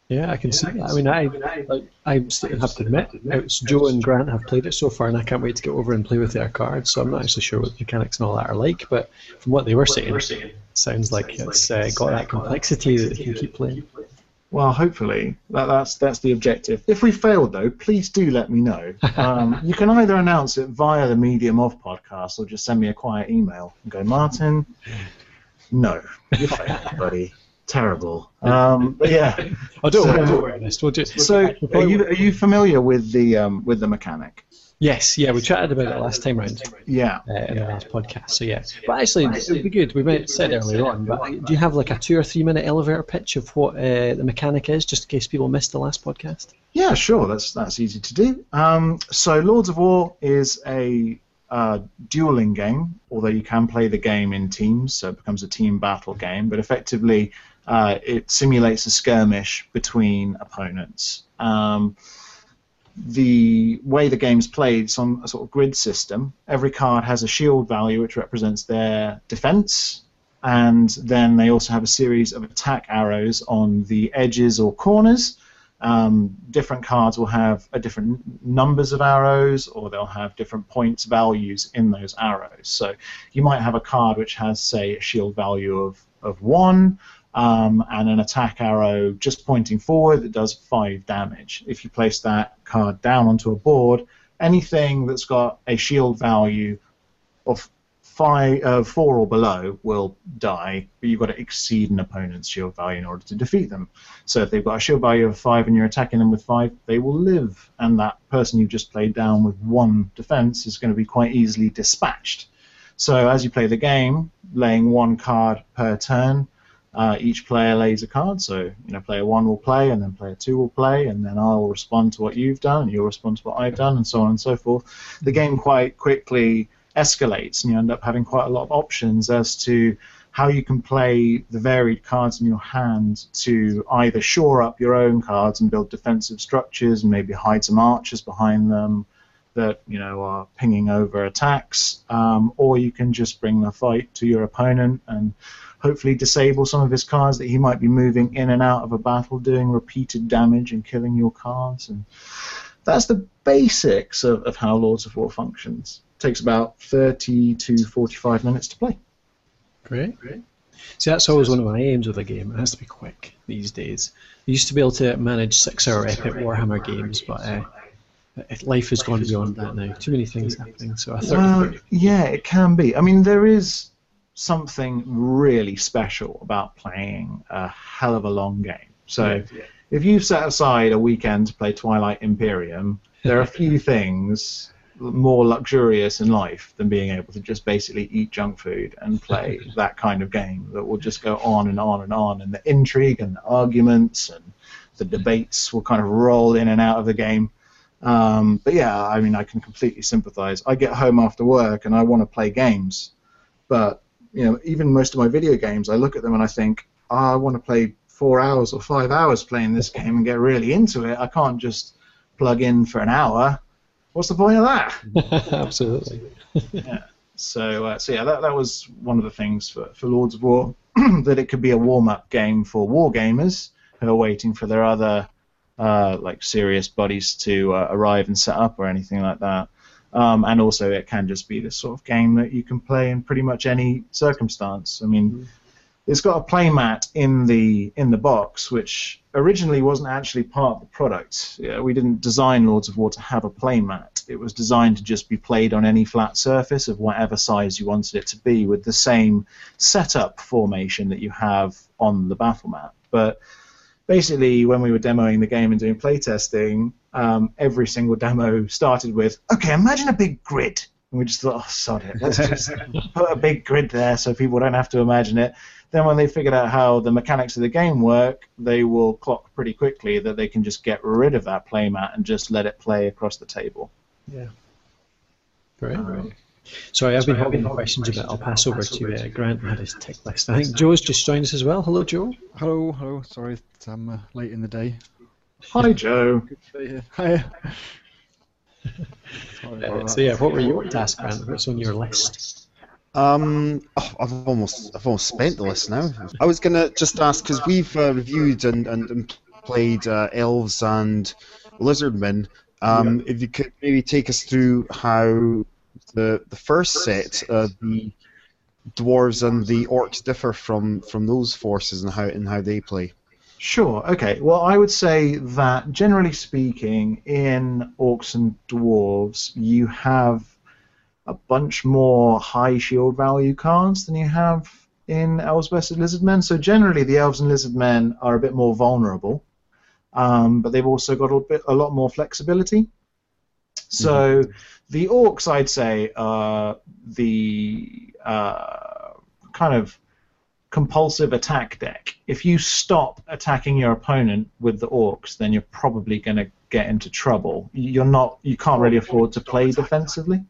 Yeah, I can see that. I mean, I like, I still have to admit, it's Joe and Grant have played it so far, and I can't wait to get over and play with their cards. So I'm not actually sure what the mechanics and all that are like, but from what they were saying, it sounds like it's uh, got that complexity that you can keep playing. Well, hopefully that, that's that's the objective. If we failed, though, please do let me know. Um, you can either announce it via the Medium of podcast, or just send me a quiet email and go, Martin. No, you failed, buddy. Terrible. Um, but yeah. I don't So- worry, don't worry, We'll just, So, are you are you familiar with the um, with the mechanic? Yes, yeah, we chatted about it last time round Yeah. uh, in the last podcast. So yeah, but actually, it would be good. We might have said earlier on, but do you have like a two or three minute elevator pitch of what uh, the mechanic is, just in case people missed the last podcast? Yeah, sure. That's that's easy to do. Um, so Lords of War is a uh, dueling game, although you can play the game in teams, so it becomes a team battle game. But effectively, uh, it simulates a skirmish between opponents. Um, the way the game's played, is on a sort of grid system. Every card has a shield value, which represents their defense, and then they also have a series of attack arrows on the edges or corners Um, different cards will have a different numbers of arrows, or they'll have different points values in those arrows. So you might have a card which has, say, a shield value of, of one, um, and an attack arrow just pointing forward that does five damage. If you place that card down onto a board, anything that's got a shield value of five, uh, four or below will die, but you've got to exceed an opponent's shield value in order to defeat them. So if they've got a shield value of five and you're attacking them with five, they will live, and that person you just played down with one defense is going to be quite easily dispatched. So as you play the game, laying one card per turn, uh, each player lays a card. So you know, player one will play, and then player two will play, and then I'll respond to what you've done, and you'll respond to what I've done, and so on and so forth. The game quite quickly escalates, and you end up having quite a lot of options as to how you can play the varied cards in your hand to either shore up your own cards and build defensive structures and maybe hide some archers behind them that you know are pinging over attacks, um, or you can just bring the fight to your opponent and hopefully disable some of his cards that he might be moving in and out of a battle, doing repeated damage and killing your cards. And that's the basics of, of how Lords of War functions takes about 30 to 45 minutes to play. Great. Great. See, that's always one of my aims with a game. It has to be quick these days. I used to be able to manage six-hour epic Warhammer games, but uh, life has gone beyond that now. Too many things happening. So I thought. yeah, it can be. I mean, there is something really special about playing a hell of a long game. So, yeah, if you've set aside a weekend to play Twilight Imperium, there are a few things more luxurious in life than being able to just basically eat junk food and play that kind of game that will just go on and on and on, and the intrigue and the arguments and the debates will kind of roll in and out of the game. Um, but yeah, I mean, I can completely sympathize. I get home after work and I want to play games, but you know, even most of my video games, I look at them and I think, oh, I want to play four hours or five hours playing this game and get really into it. I can't just plug in for an hour what's the point of that? Absolutely. yeah. So, uh, so yeah, that, that was one of the things for, for Lords of War that it could be a warm-up game for war gamers who are waiting for their other uh, like serious buddies to uh, arrive and set up or anything like that. Um, and also, it can just be the sort of game that you can play in pretty much any circumstance. I mean, mm-hmm it's got a playmat in the in the box, which originally wasn't actually part of the product. Yeah, we didn't design Lords of War to have a playmat. It was designed to just be played on any flat surface of whatever size you wanted it to be, with the same setup formation that you have on the battle map. But basically, when we were demoing the game and doing playtesting, um, every single demo started with, "Okay, imagine a big grid." And we just thought, oh, sod it. Let's just put a big grid there so people don't have to imagine it. Then when they figured out how the mechanics of the game work, they will clock pretty quickly that they can just get rid of that playmat and just let it play across the table. Yeah. Great. Um, Sorry, I've been hogging questions a bit. I'll pass over to uh, Grant and had his tick list. I think Joe's just joined us as well. Hello, Joe. Hello, hello. Sorry, I'm uh, late in the day. Hi, Joe. Hi. uh, so yeah, what were your tasks, Grant? What's on your list? Um, oh, I've almost I've almost spent the list now. I was gonna just ask because we've uh, reviewed and, and, and played uh, elves and lizardmen. Um, yeah. If you could maybe take us through how the the first set, uh, the dwarves and the orcs differ from, from those forces and how and how they play. Sure. Okay. Well, I would say that generally speaking, in orcs and dwarves, you have a bunch more high shield value cards than you have in Elves vs Lizardmen. So generally, the Elves and Lizardmen are a bit more vulnerable, um, but they've also got a bit a lot more flexibility. So mm-hmm. the Orcs, I'd say, are the uh, kind of compulsive attack deck. If you stop attacking your opponent with the orcs, then you're probably going to get into trouble. You're not. You can't really afford to play defensively.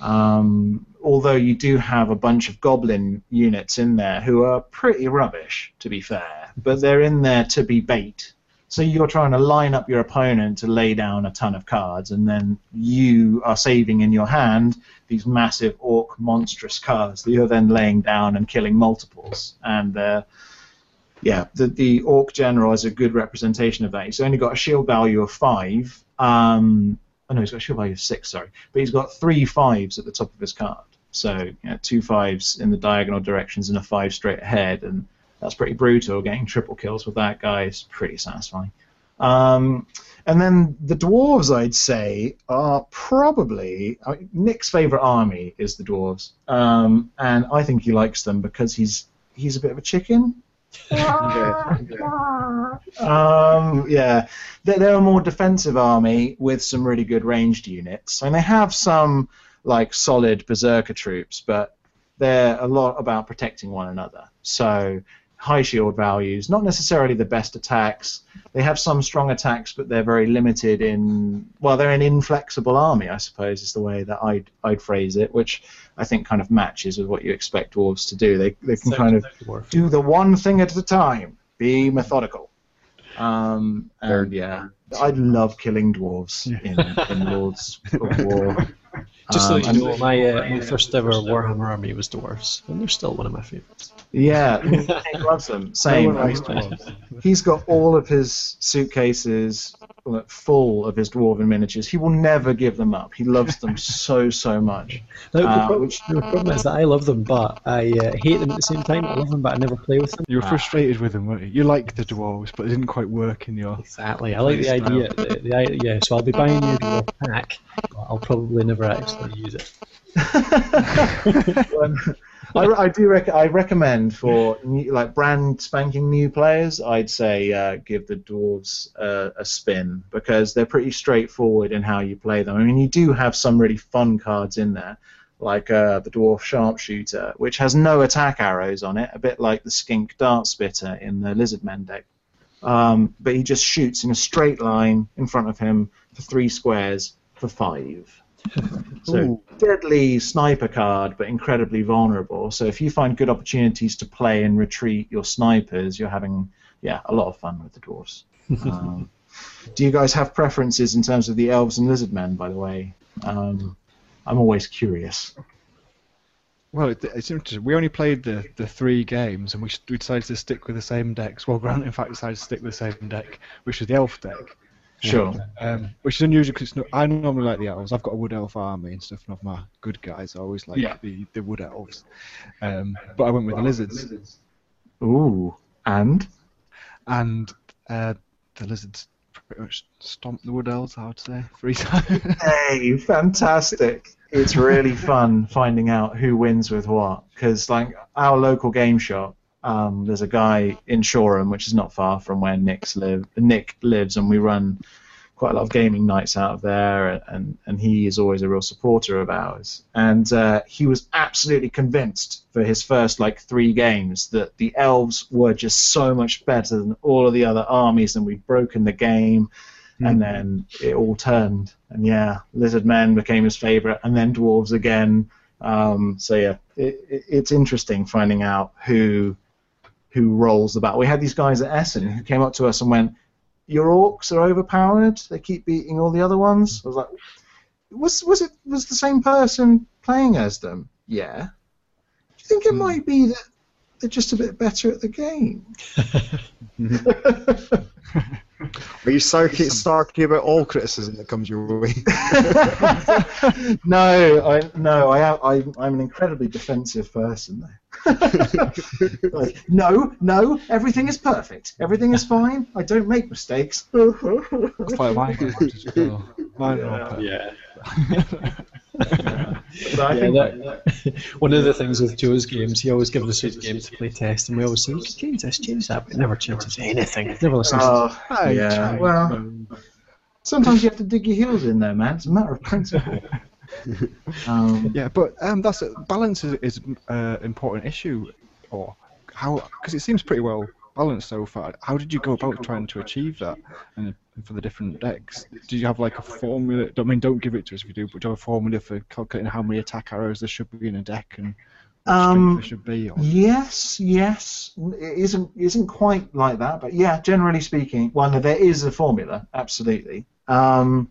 Um, although you do have a bunch of goblin units in there who are pretty rubbish, to be fair, but they're in there to be bait. So you're trying to line up your opponent to lay down a ton of cards, and then you are saving in your hand these massive orc monstrous cards that you're then laying down and killing multiples. And uh, yeah, the, the Orc General is a good representation of that. He's only got a shield value of five. Um, oh no, he's got a shield value of six, sorry. But he's got three fives at the top of his card. So you know, two fives in the diagonal directions and a five straight ahead, and that's pretty brutal. Getting triple kills with that guy is pretty satisfying. Um, and then the dwarves, I'd say, are probably mean, Nick's favorite army is the dwarves, um, and I think he likes them because he's he's a bit of a chicken. um, yeah, they're, they're a more defensive army with some really good ranged units. I mean, they have some like solid berserker troops, but they're a lot about protecting one another. So high shield values, not necessarily the best attacks. They have some strong attacks, but they're very limited in. Well, they're an inflexible army, I suppose, is the way that I'd I'd phrase it, which I think kind of matches with what you expect dwarves to do. They they can kind of Dwarf. do the one thing at a time, be methodical. Um, and yeah, I love killing dwarves in, in Lords of War. Just so Um, you know, my uh, my first ever Warhammer army was dwarves, and they're still one of my favourites. Yeah, he loves them. Same. No right. He's got all of his suitcases full of his dwarven miniatures. He will never give them up. He loves them so so much. Now, the, Uh, prob- which- the problem is that I love them, but I uh, hate them at the same time. I love them, but I never play with them. You were frustrated with them, weren't you? You liked the dwarves, but they didn't quite work in your. Exactly. I like the Play idea. The, the, yeah, so I'll be buying you your pack, but I'll probably never actually use it. I, I do rec- I recommend for new, like brand spanking new players, I'd say uh, give the dwarves uh, a spin because they're pretty straightforward in how you play them. I mean, you do have some really fun cards in there, like uh, the dwarf sharpshooter, which has no attack arrows on it, a bit like the skink dart spitter in the lizardmen deck. Um, but he just shoots in a straight line in front of him for three squares for five. So Ooh. deadly sniper card, but incredibly vulnerable. So if you find good opportunities to play and retreat your snipers, you're having yeah a lot of fun with the dwarves. um, do you guys have preferences in terms of the elves and lizard men? By the way, um, I'm always curious. Well, it, it's interesting. We only played the, the three games, and we, we decided to stick with the same decks. Well, Grant, in fact, decided to stick with the same deck, which was the elf deck. Sure. Um, which is unusual because I normally like the elves. I've got a wood elf army and stuff, and of my good guys, I always like Yeah. the, the wood elves. Um, but I went with the lizards, Ooh, and and uh, the lizards pretty much stomped the wood elves. I would say three times. Hey, fantastic! It's really fun finding out who wins with what. Because like our local game shop, um, there's a guy in Shoreham, which is not far from where Nick's live. Nick lives, and we run quite a lot of gaming nights out of there, and and he is always a real supporter of ours. And uh, he was absolutely convinced for his first like three games that the elves were just so much better than all of the other armies, and we'd broken the game and then it all turned. And yeah, lizard men became his favorite, and then dwarves again. Um, so yeah, it, it, it's interesting finding out who who rolls the battle. We had these guys at Essen who came up to us and went, "Your orcs are overpowered. They keep beating all the other ones." I was like, "Was was it was the same person playing as them?" Yeah. Do you think it hmm. might be that they're just a bit better at the game? Are you sarky, sarky about all criticism that comes your way? no, I no, I am I, I'm an incredibly defensive person like, no, no, everything is perfect. Everything is fine. I don't make mistakes. That's like my characters as well. Mine are all perfect. Yeah. But I Yeah, think that, one of the things with Joe's games, he always gives us his games to play test, and we always say, you can change this, change that, but he never changes anything. He never listens to Oh, yeah. try. Well, sometimes you have to dig your heels in there, man. It's a matter of principle. Um, Yeah, but um, that's balance is, is uh, important issue, or how? Because it seems pretty well balanced so far. How did you go about trying to achieve that, and for the different decks? Do you have like a formula? I mean, don't give it to us if you do, but do you have a formula for calculating how many attack arrows there should be in a deck and what Um, there should be? Or... Yes, yes. It isn't isn't quite like that, but yeah, generally speaking, well, no, there is a formula, absolutely. Um,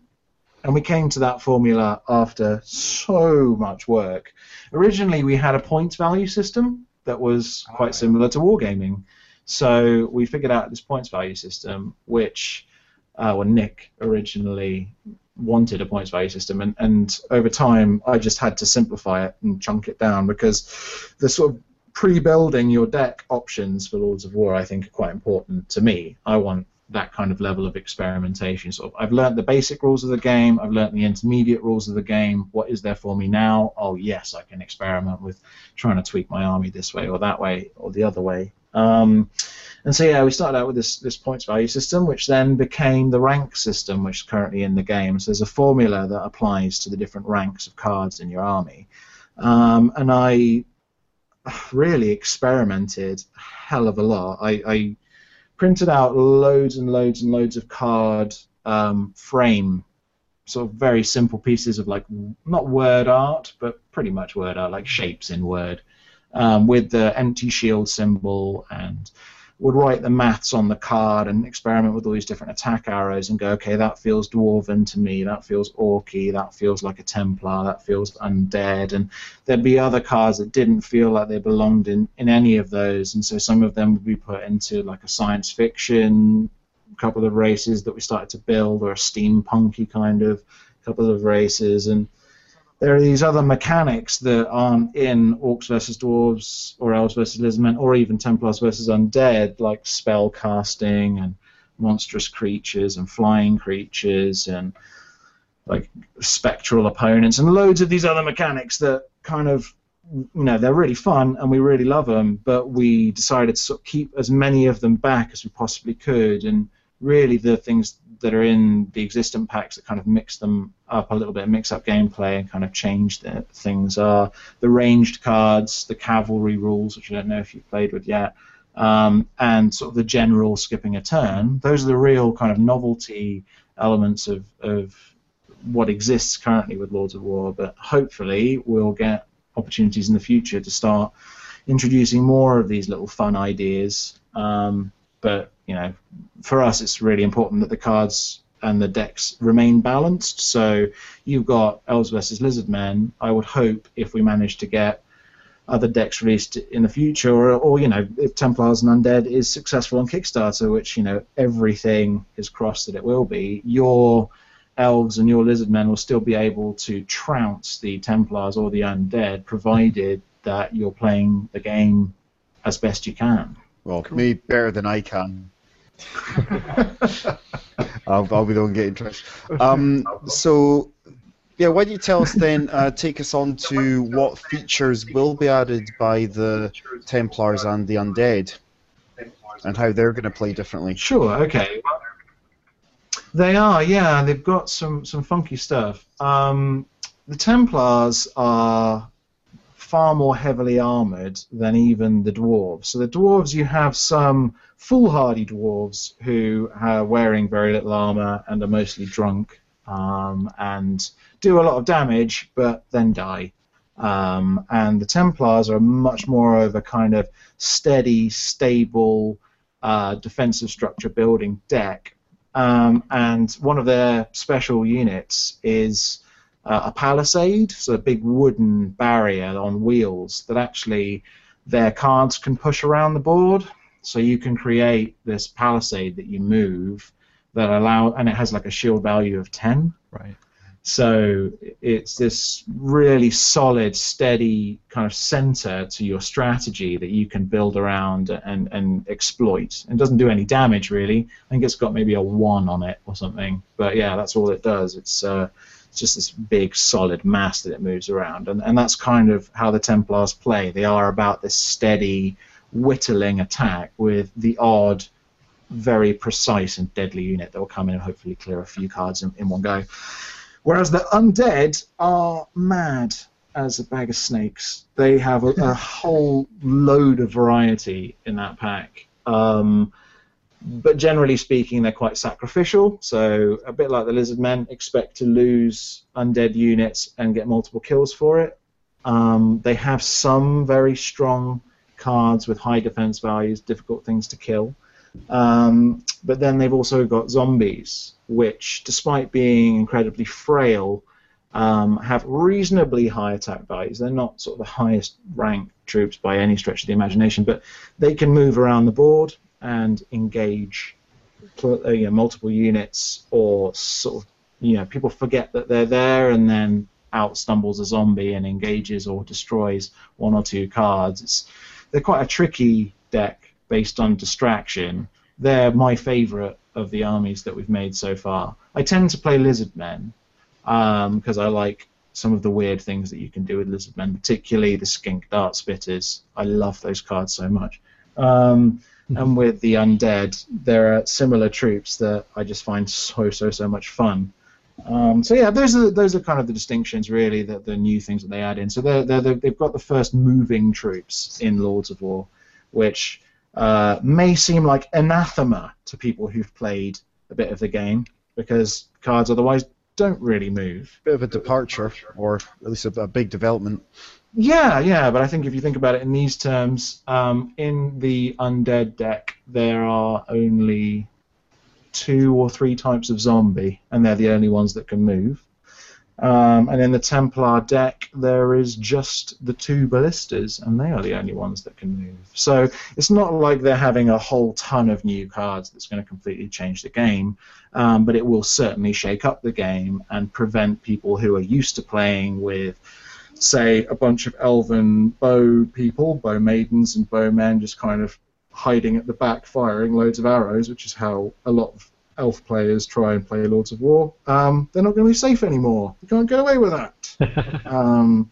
and we came to that formula after so much work. Originally, we had a points value system that was quite similar to wargaming. So we figured out this points value system, which uh, Nick originally wanted a points value system, and, and over time I just had to simplify it and chunk it down because the sort of pre-building your deck options for Lords of War I think are quite important to me. I want that kind of level of experimentation. So I've learned the basic rules of the game. I've learned the intermediate rules of the game. What is there for me now? Oh yes, I can experiment with trying to tweak my army this way or that way or the other way. Um, and so yeah, we started out with this this points value system, which then became the rank system, which is currently in the game. So there's a formula that applies to the different ranks of cards in your army. Um, and I really experimented a hell of a lot. I, I printed out loads and loads and loads of card um, frame, sort of very simple pieces of like not word art, but pretty much word art, like shapes in Word, um, with the empty shield symbol and would write the maths on the card and experiment with all these different attack arrows and go, okay, that feels dwarven to me, that feels orky, that feels like a Templar, that feels undead, and there'd be other cards that didn't feel like they belonged in, in any of those, and so some of them would be put into like a science fiction couple of races that we started to build, or a steampunky kind of couple of races, and there are these other mechanics that aren't in Orcs versus Dwarves or Elves versus Lizardmen or even Templars versus Undead, like spell casting and monstrous creatures and flying creatures and like spectral opponents and loads of these other mechanics that kind of you know they're really fun and we really love them but we decided to sort of keep as many of them back as we possibly could. And really the things that are in the existing packs that kind of mix them up a little bit, mix up gameplay and kind of change the things are the ranged cards, the cavalry rules, which I don't know if you've played with yet, um, and sort of the general skipping a turn. Those are the real kind of novelty elements of, of what exists currently with Lords of War, but hopefully we'll get opportunities in the future to start introducing more of these little fun ideas. Um, but you know, for us, it's really important that the cards and the decks remain balanced. So you've got Elves versus Lizardmen. I would hope if we manage to get other decks released in the future, or, or you know, if Templars and Undead is successful on Kickstarter, which you know everything is crossed that it will be, your elves and your lizardmen will still be able to trounce the Templars or the Undead, provided that you're playing the game as best you can. Well, cool. me better than I can. I'll, I'll, be the one getting trashed. Um, so, yeah, why don't you tell us then, uh, take us on to what features will be added by the Templars and the Undead, and how they're going to play differently. Sure, okay. They are, yeah, they've got some, some funky stuff. Um, the Templars are far more heavily armored than even the dwarves. So the dwarves, you have some foolhardy dwarves who are wearing very little armor and are mostly drunk um, and do a lot of damage, but then die. Um, and the Templars are much more of a kind of steady, stable, uh, defensive structure building deck. Um, and one of their special units is uh, a palisade, so a big wooden barrier on wheels that actually their cards can push around the board. So you can create this palisade that you move that allow, and it has like a shield value of 10. Right. So it's this really solid, steady kind of center to your strategy that you can build around and, and exploit. It doesn't do any damage really. I think it's got maybe a one on it or something. But yeah, that's all it does. It's uh, it's just this big solid mass that it moves around, and and that's kind of how the Templars play. They are about this steady, whittling attack with the odd, very precise and deadly unit that will come in and hopefully clear a few cards in, in one go. Whereas the undead are mad as a bag of snakes. They have a, a whole load of variety in that pack. Um, but generally speaking, they're quite sacrificial. So a bit like the lizard men, expect to lose undead units and get multiple kills for it. Um, they have some very strong cards with high defense values, difficult things to kill. Um, but then they've also got zombies, which, despite being incredibly frail, um, have reasonably high attack values. They're not sort of the highest ranked troops by any stretch of the imagination, but they can move around the board and engage uh, you know, multiple units, or sort of you know people forget that they're there, and then out stumbles a zombie and engages or destroys one or two cards. It's, they're quite a tricky deck based on distraction. They're my favourite of the armies that we've made so far. I tend to play lizard men because I like some of the weird things that you can do with lizard men, particularly the skink dart spitters. I love those cards so much. Um, and with the undead, there are similar troops that I just find so so so much fun. Um, so yeah, those are those are kind of the distinctions really that the new things that they add in. So they're, they're, they've got the first moving troops in Lords of War, which uh, may seem like anathema to people who've played a bit of the game because cards otherwise don't really move. Bit of a departure, or at least a, a big development. Yeah, yeah, but I think if you think about it in these terms, um, in the undead deck there are only two or three types of zombie, and they're the only ones that can move. Um, and in the Templar deck, there is just the two ballistas, and they are the only ones that can move. So it's not like they're having a whole ton of new cards that's going to completely change the game, um, but it will certainly shake up the game and prevent people who are used to playing with, say, a bunch of elven bow people, bow maidens and bowmen, just kind of hiding at the back, firing loads of arrows, which is how a lot of elf players try and play Lords of War. Um, they're not going to be safe anymore. You can't get away with that. um,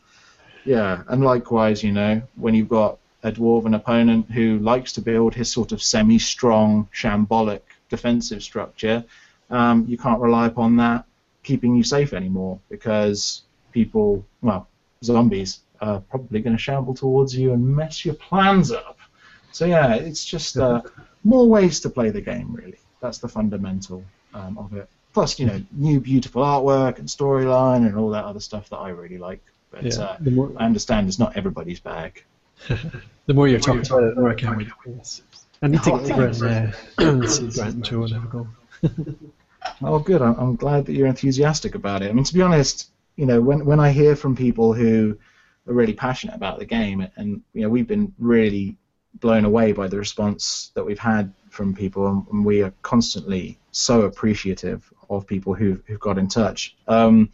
yeah, and likewise, you know, when you've got a dwarven opponent who likes to build his sort of semi-strong, shambolic defensive structure, um, you can't rely upon that keeping you safe anymore because people, well, zombies are probably going to shamble towards you and mess your plans up. So yeah, it's just uh, more ways to play the game, really. That's the fundamental um, of it. Plus, you know, new beautiful artwork and storyline and all that other stuff that I really like. But Yeah, uh, the more- I understand it's not everybody's bag. The more you're talking about it, the more I can't wait to play this. I need to get over and uh, see Grant and Joe and have a go. Oh, good. I'm, I'm glad that you're enthusiastic about it. I mean, to be honest, you know, when when I hear from people who are really passionate about the game, and you know, we've been really blown away by the response that we've had from people, and, we are constantly so appreciative of people who've who've got in touch. Um,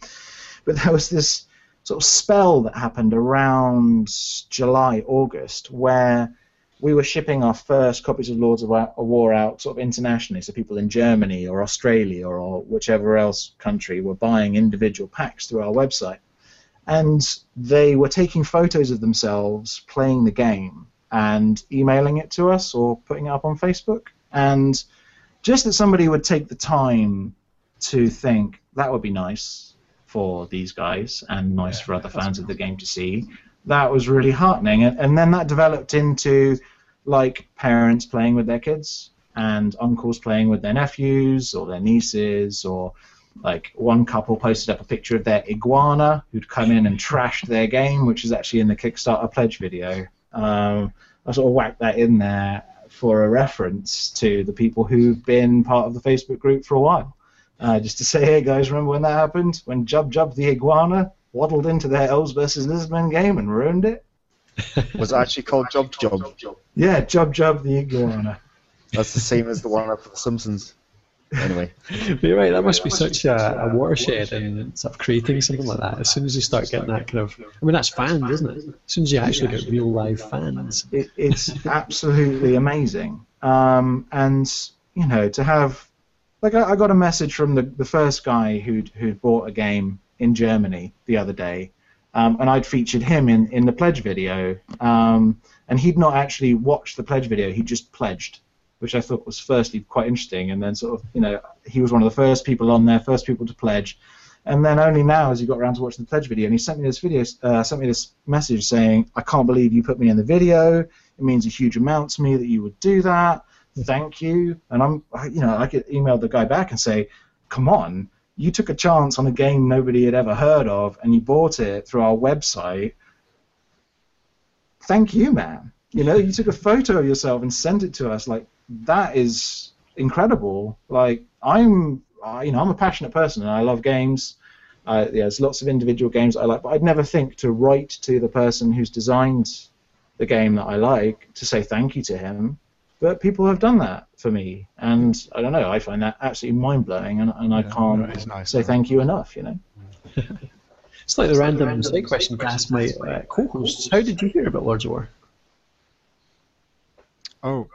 but there was this sort of spell that happened around July, August, where we were shipping our first copies of Lords of War out sort of internationally, so people in Germany or Australia or whichever else country were buying individual packs through our website. And they were taking photos of themselves playing the game and emailing it to us or putting it up on Facebook. And just that somebody would take the time to think that would be nice for these guys and nice for other fans of the game to see. That was really heartening, and, and then that developed into like parents playing with their kids and uncles playing with their nephews or their nieces or like one couple posted up a picture of their iguana who'd come in and trashed their game, which is actually in the Kickstarter pledge video. Um, I sort of whacked that in there for a reference to the people who've been part of the Facebook group for a while. Uh, just to say, hey guys, remember when that happened? When Jub Jub the iguana waddled into their Elves versus Lizardmen game and ruined it? Was it actually called Jub Jub? Yeah, Jub Jub the iguana. That's the same as the one up for The Simpsons. Anyway, But you're right, that must be such a, a watershed in sort of creating something like that. As soon as you start getting that kind of, I mean, that's fans, isn't it? As soon as you actually get real live fans. it, it's absolutely amazing. Um, and you know, to have like I, I got a message from the, the first guy who'd who'd bought a game in Germany the other day, um, and I'd featured him in, in the pledge video, um, and he'd not actually watched the pledge video; he just pledged, which I thought was firstly quite interesting, and then sort of you know he was one of the first people on there, first people to pledge. And then only now has he got around to watching the pledge video, and he sent me this video, uh, sent me this message saying, "I can't believe you put me in the video. It means a huge amount to me that you would do that. Thank you." And I'm, you know, I could email the guy back and say, "Come on, you took a chance on a game nobody had ever heard of, and you bought it through our website. Thank you, man. You know, you took a photo of yourself and sent it to us. Like that is incredible. Like I'm, I, you know, I'm a passionate person and I love games. Uh, yeah, there's lots of individual games I like, but I'd never think to write to the person who's designed the game that I like to say thank you to him. But people have done that for me, and I don't know. I find that absolutely mind blowing, and, and I can't it's nice, say man. thank you enough. You know. It's like the random side question to ask my uh, co-hosts. How did you hear about Lords of War? Oh,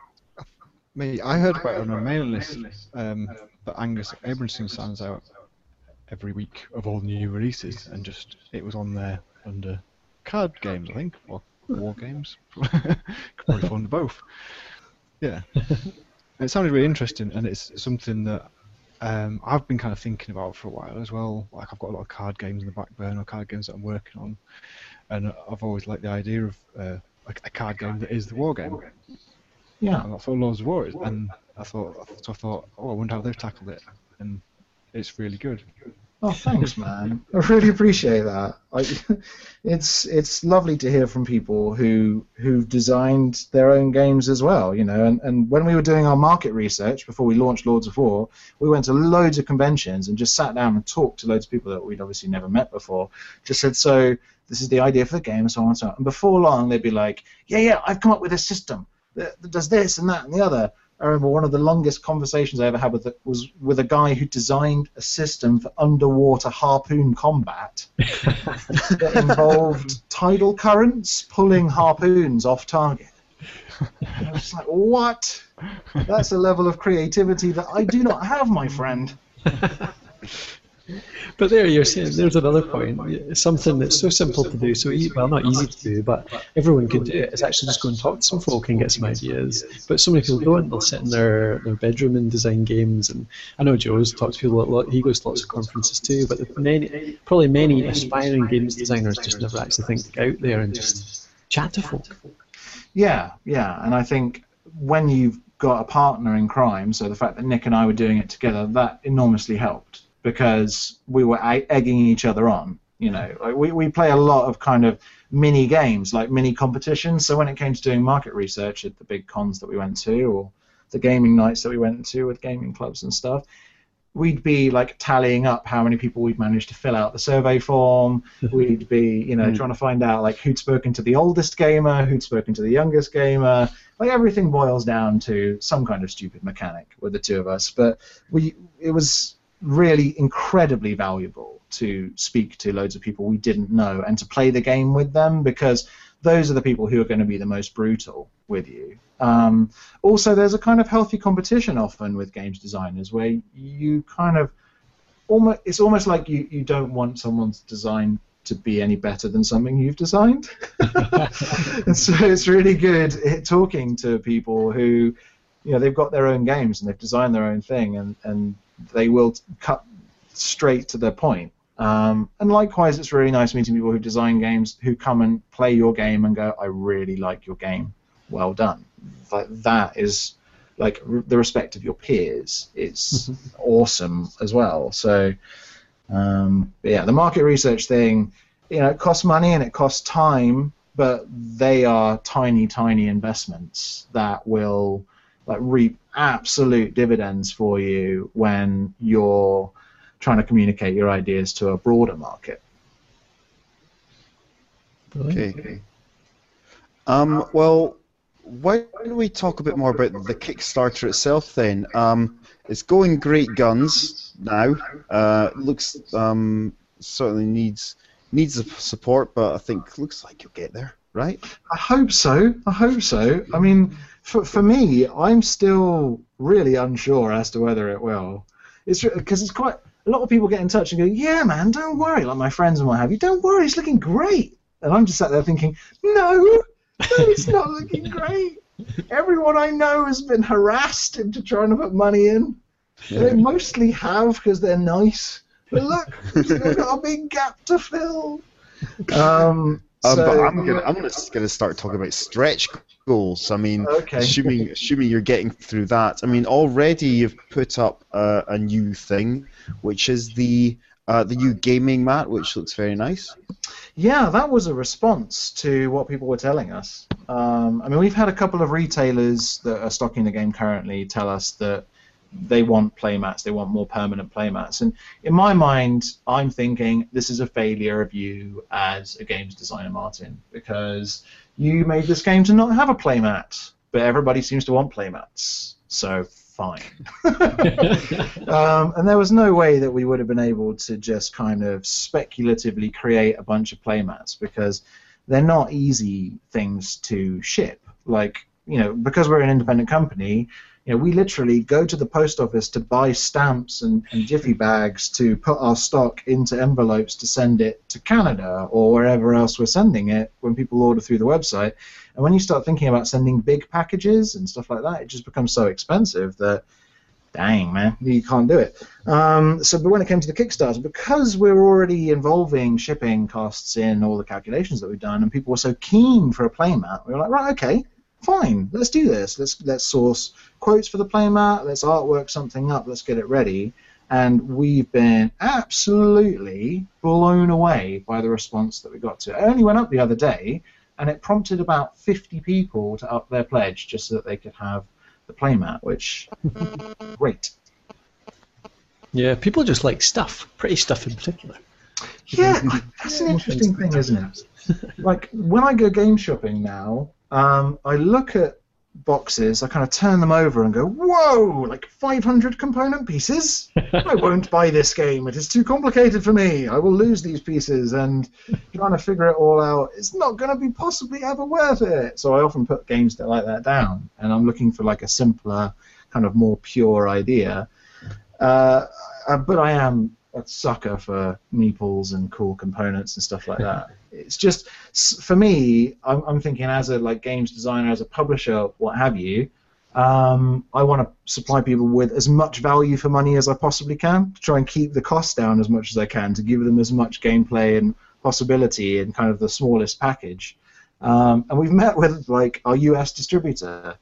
me, I heard about it on a mailing list um, that Angus Abranson sends out every week of all new releases, and just it was on there under card games, I think, or war games. Could probably fall under both. Yeah, it sounded really interesting, and it's something that um, I've been kind of thinking about for a while as well. Like I've got a lot of card games in the back burner, card games that I'm working on, and I've always liked the idea of uh, a card game that is the war game. Yeah. And that's what Lords of War is. And I thought, so I thought, oh, I wonder how they've tackled it. And it's really good. Oh, thanks, man. I really appreciate that. I, it's it's lovely to hear from people who who've designed their own games as well. You know, and, and when we were doing our market research before we launched Lords of War, we went to loads of conventions and just sat down and talked to loads of people that we'd obviously never met before. Just said, so this is the idea for the game, and so on and so on. And before long, they'd be like, yeah, yeah, I've come up with a system that, that does this and that and the other. I remember one of the longest conversations I ever had with it was with a guy who designed a system for underwater harpoon combat that involved tidal currents pulling harpoons off target. And I was just like, what? That's a level of creativity that I do not have, my friend. But there you're saying there's another point. Something that's so simple to do, so e- well not easy to do, but everyone can do it. It's actually just go and talk to some folk and get some ideas. But so many people don't. They'll sit in their, their bedroom and design games. And I know Joe's talked to people a lot. He goes to lots of conferences too. But the many, probably many aspiring games designers just never actually think to get out there and just chat to folk. Yeah, yeah, and I think when you've got a partner in crime, so the fact that Nick and I were doing it together, that enormously helped because we were egging each other on. You know, like we, we play a lot of kind of mini games, like mini competitions. So when it came to doing market research at the big cons that we went to, or the gaming nights that we went to with gaming clubs and stuff, we'd be like tallying up how many people we'd managed to fill out the survey form. We'd be, you know, Mm. trying to find out like who'd spoken to the oldest gamer, who'd spoken to the youngest gamer. Like everything boils down to some kind of stupid mechanic with the two of us. But we, it was really incredibly valuable to speak to loads of people we didn't know and to play the game with them because those are the people who are going to be the most brutal with you. Um, also, there's a kind of healthy competition often with games designers where you kind of almost it's almost like you, you don't want someone's design to be any better than something you've designed. and so it's really good talking to people who you know they've got their own games and they've designed their own thing and, and they will cut straight to their point. Um, and likewise, it's really nice meeting people who design games who come and play your game and go, "I really like your game. Well done." Like that is like r- the respect of your peers. It's awesome as well. So, um, yeah, the market research thing, you know, it costs money and it costs time, but they are tiny, tiny investments that will like reap absolute dividends for you when you're trying to communicate your ideas to a broader market. Okay. Um, well, why don't we talk a bit more about the Kickstarter itself then? Um, it's going great guns now. Uh, looks um, certainly needs needs the support, but I think looks like you'll get there, right? I hope so. I hope so. I mean, for, for me, I'm still really unsure as to whether it will. It's because it's quite a lot of people get in touch and go, "Yeah, man, don't worry." Like my friends and what have you, don't worry, it's looking great. And I'm just sat there thinking, "No, no, it's not looking great." Everyone I know has been harassed into trying to put money in. They mostly have because they're nice. But look, we've got a big gap to fill. Um, Um, so, but I'm gonna I'm gonna, gonna start talking about stretch goals. I mean, Okay. assuming assuming you're getting through that. I mean, already you've put up uh, a new thing, which is the uh, the new gaming mat, which looks very nice. Yeah, that was a response to what people were telling us. Um, I mean, we've had a couple of retailers that are stocking the game currently tell us that they want playmats, they want more permanent playmats. And in my mind, I'm thinking this is a failure of you as a games designer, Martin, because you made this game to not have a playmat, but everybody seems to want playmats. So fine. um, and there was no way that we would have been able to just kind of speculatively create a bunch of playmats because they're not easy things to ship. Like, you know, because we're an independent company, you know, we literally go to the post office to buy stamps and, and jiffy bags to put our stock into envelopes to send it to Canada or wherever else we're sending it when people order through the website. And when you start thinking about sending big packages and stuff like that, it just becomes so expensive that, dang, man, you can't do it. Um, so, but when it came to the Kickstarter, because we're already involving shipping costs in all the calculations that we've done, and people were so keen for a playmat, we were like, right, okay, fine, let's do this. Let's let's source quotes for the playmat. Let's artwork something up. Let's get it ready. And we've been absolutely blown away by the response that we got to it. I only went up the other day, and it prompted about 50 people to up their pledge just so that they could have the playmat, which great. Yeah, people just like stuff, pretty stuff in particular. Yeah, that's an interesting thing, isn't it? Like when I go game shopping now, um, I look at boxes, I kind of turn them over and go, whoa, like 500 component pieces? I won't buy this game. It is too complicated for me. I will lose these pieces, and trying to figure it all out is not going to be possibly ever worth it. So I often put games that like that down, and I'm looking for like a simpler, kind of more pure idea. Uh, uh but I am a sucker for meeples and cool components and stuff like that. it's just for me. I'm, I'm, thinking as a like games designer, as a publisher, what have you. Um, I want to supply people with as much value for money as I possibly can to try and keep the cost down as much as I can to give them as much gameplay and possibility in kind of the smallest package. Um, and we've met with like our US distributor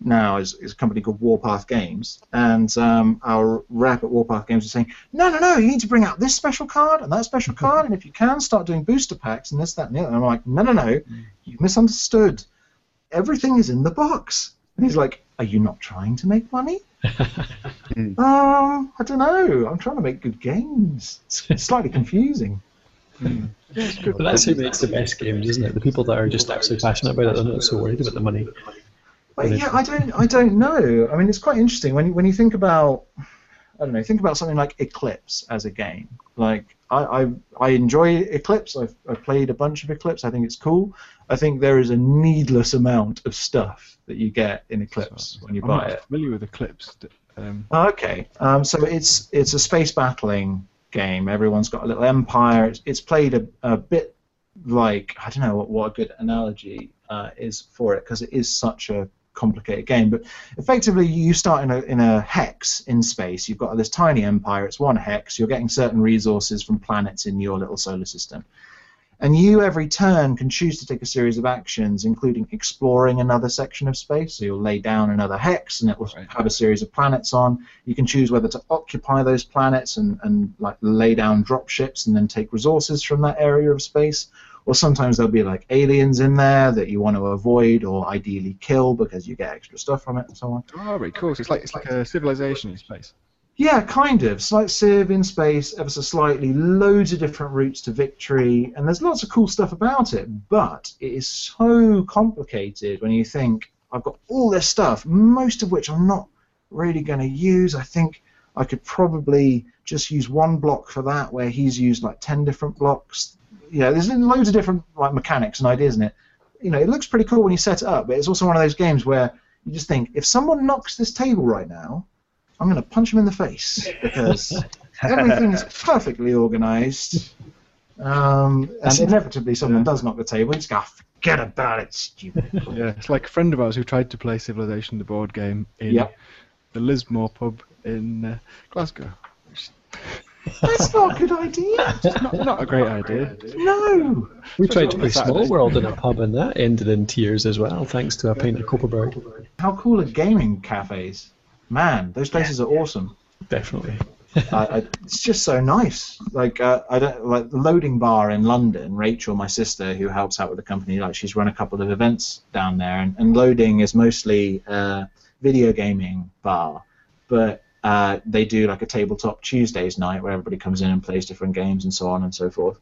now is, is a company called Warpath Games, and um, our rep at Warpath Games is saying, no, no, no, you need to bring out this special card and that special card, and if you can, start doing booster packs and this, that, and the other. And I'm like, no, no, no, you've misunderstood. Everything is in the box. And he's like, are you not trying to make money? um, I don't know. I'm trying to make good games. It's slightly confusing. Mm. But that's who makes the best games, isn't it? The people that are just absolutely passionate about it, they're not so worried about the money. Well, yeah, I don't, I don't know. I mean, it's quite interesting when you, when you think about, I don't know, think about something like Eclipse as a game. Like, I, I, I enjoy Eclipse. I've, I've played a bunch of Eclipse. I think it's cool. I think there is a needless amount of stuff that you get in Eclipse when you I'm buy not it. familiar with Eclipse. Um, Oh, okay. Um, so it's it's a space battling game. Everyone's got a little empire. It's, it's played a, a bit like I don't know what, what a good analogy uh, is for it because it is such a complicated game. But effectively, you start in a in a hex in space. You've got this tiny empire. It's one hex. You're getting certain resources from planets in your little solar system. And you, every turn, can choose to take a series of actions, including exploring another section of space. So you'll lay down another hex, and it will Right. have a series of planets on. You can choose whether to occupy those planets and, and like lay down drop ships and then take resources from that area of space. Or sometimes there'll be like aliens in there that you want to avoid or ideally kill because you get extra stuff from it and so on. oh, very cool. So it's like it's like a civilization in space. Yeah, kind of. Slight Civ in space, ever so slightly, loads of different routes to victory, and there's lots of cool stuff about it, but it is so complicated when you think, I've got all this stuff, most of which I'm not really going to use. I think I could probably just use one block for that, where he's used like 10 different blocks. You know, there's loads of different like mechanics and ideas in it. You know, it looks pretty cool when you set it up, but it's also one of those games where you just think, if someone knocks this table right now, I'm going to punch him in the face because everything is perfectly organised. Um, and inevitably, someone does knock the table. You just go, forget about it, stupid. Yeah, it's like a friend of ours who tried to play Civilization, the board game, in Yep. the Lismore pub in uh, Glasgow. That's not a good idea. Not, not a great idea. No. We tried to play Saturday. Small World in a pub, and that ended in tears as well, thanks to a pint of Kopparberg. How cool are gaming cafes? Man, those places are awesome. Definitely. I, I, it's just so nice. Like uh, I don't like the loading bar in London. Rachel, my sister, who helps out with the company, like she's run a couple of events down there, and, and loading is mostly a video gaming bar, but Uh, they do like a tabletop Tuesdays night where everybody comes in and plays different games and so on and so forth.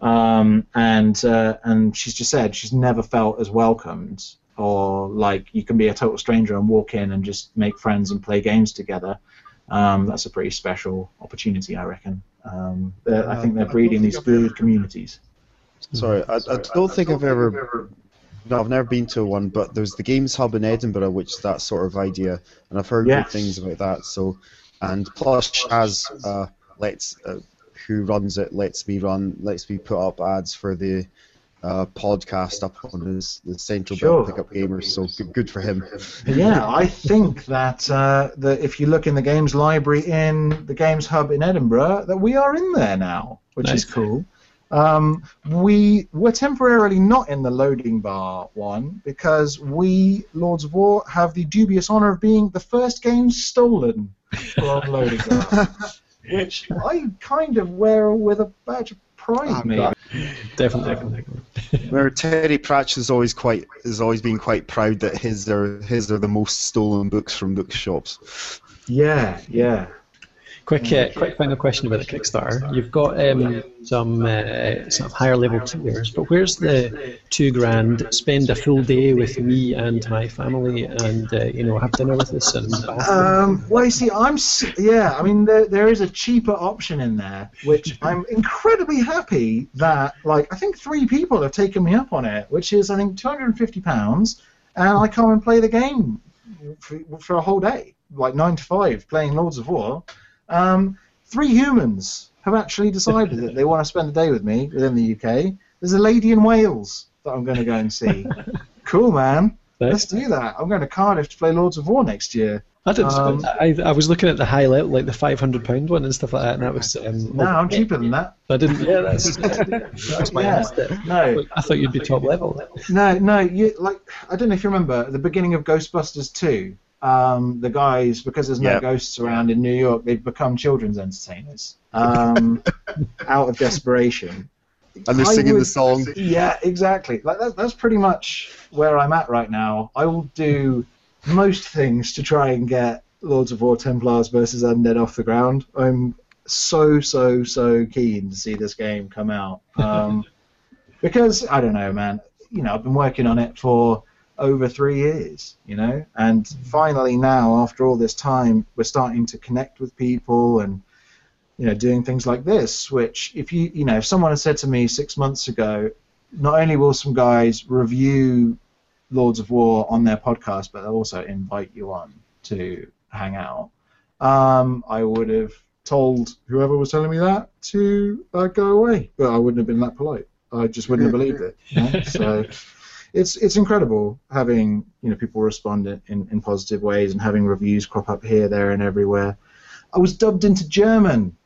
Um, and uh, and she's just said she's never felt as welcomed or like you can be a total stranger and walk in and just make friends and play games together. Um, that's a pretty special opportunity, I reckon. Um, they're- I think they're breeding these fluid communities. Sorry, I, I don't think I've ever. No, I've never been to one, but there's the Games Hub in Edinburgh, which is that sort of idea, and I've heard Yes. good things about that. So, and plus, Chaz uh, lets uh, who runs it lets me run, lets me put up ads for the uh, podcast up on his the Central Sure. Belt Pickup Gamers. So good, good for him. Yeah, I think that uh, that if you look in the games library in the Games Hub in Edinburgh, that we are in there now, which is cool. Um, we were temporarily not in the loading bar one because we, Lords of War, have the dubious honour of being the first game stolen from loading bar, which I kind of wear with a badge of pride, maybe. Definitely. definitely. Where Terry Pratchett is always quite has always been quite proud that his are his are the most stolen books from bookshops. Yeah, yeah. Quick, uh, quick final question about the Kickstarter. You've got um, some uh, sort of higher level tiers, but where's the two grand? Spend a full day with me and my family, and uh, you know have dinner with us and. Um, well, you see, I'm yeah. I mean, there, there is a cheaper option in there, which I'm incredibly happy that like I think three people have taken me up on it, which is I think 250 pounds, and I come and play the game for, for a whole day, like nine to five, playing Lords of War. Um, three humans have actually decided that they want to spend the day with me within the UK. There's a lady in Wales that I'm going to go and see. cool, man. Let's do that. I'm going to Cardiff to play Lords of War next year. I didn't. um, I, I was looking at the high level, like the five hundred pound one and stuff like that, and that was. Um, No, I'm cheaper than that. I didn't. Yeah, that's that's my Yeah. No, I thought you'd be top level. no, no. You like I don't know if you remember at the beginning of Ghostbusters 2. Um, the guys, because there's no Yeah. ghosts around in New York, they've become children's entertainers um, out of desperation. And they're I singing would- the song. Yeah, exactly. Like that's that's pretty much where I'm at right now. I will do most things to try and get Lords of War Templars versus Undead off the ground. I'm so so so keen to see this game come out um, because I don't know, man. You know, I've been working on it for over three years. You know, and finally now, after all this time, we're starting to connect with people and you know doing things like this. Which, if you you know, if someone had said to me six months ago, not only will some guys review Lords of War on their podcast, but they'll also invite you on to hang out. Um, I would have told whoever was telling me that to uh, go away, but I wouldn't have been that polite. I just wouldn't have believed it. you know? So it's it's incredible having you know people respond in, in, in positive ways and having reviews crop up here, there, and everywhere. I was dubbed into German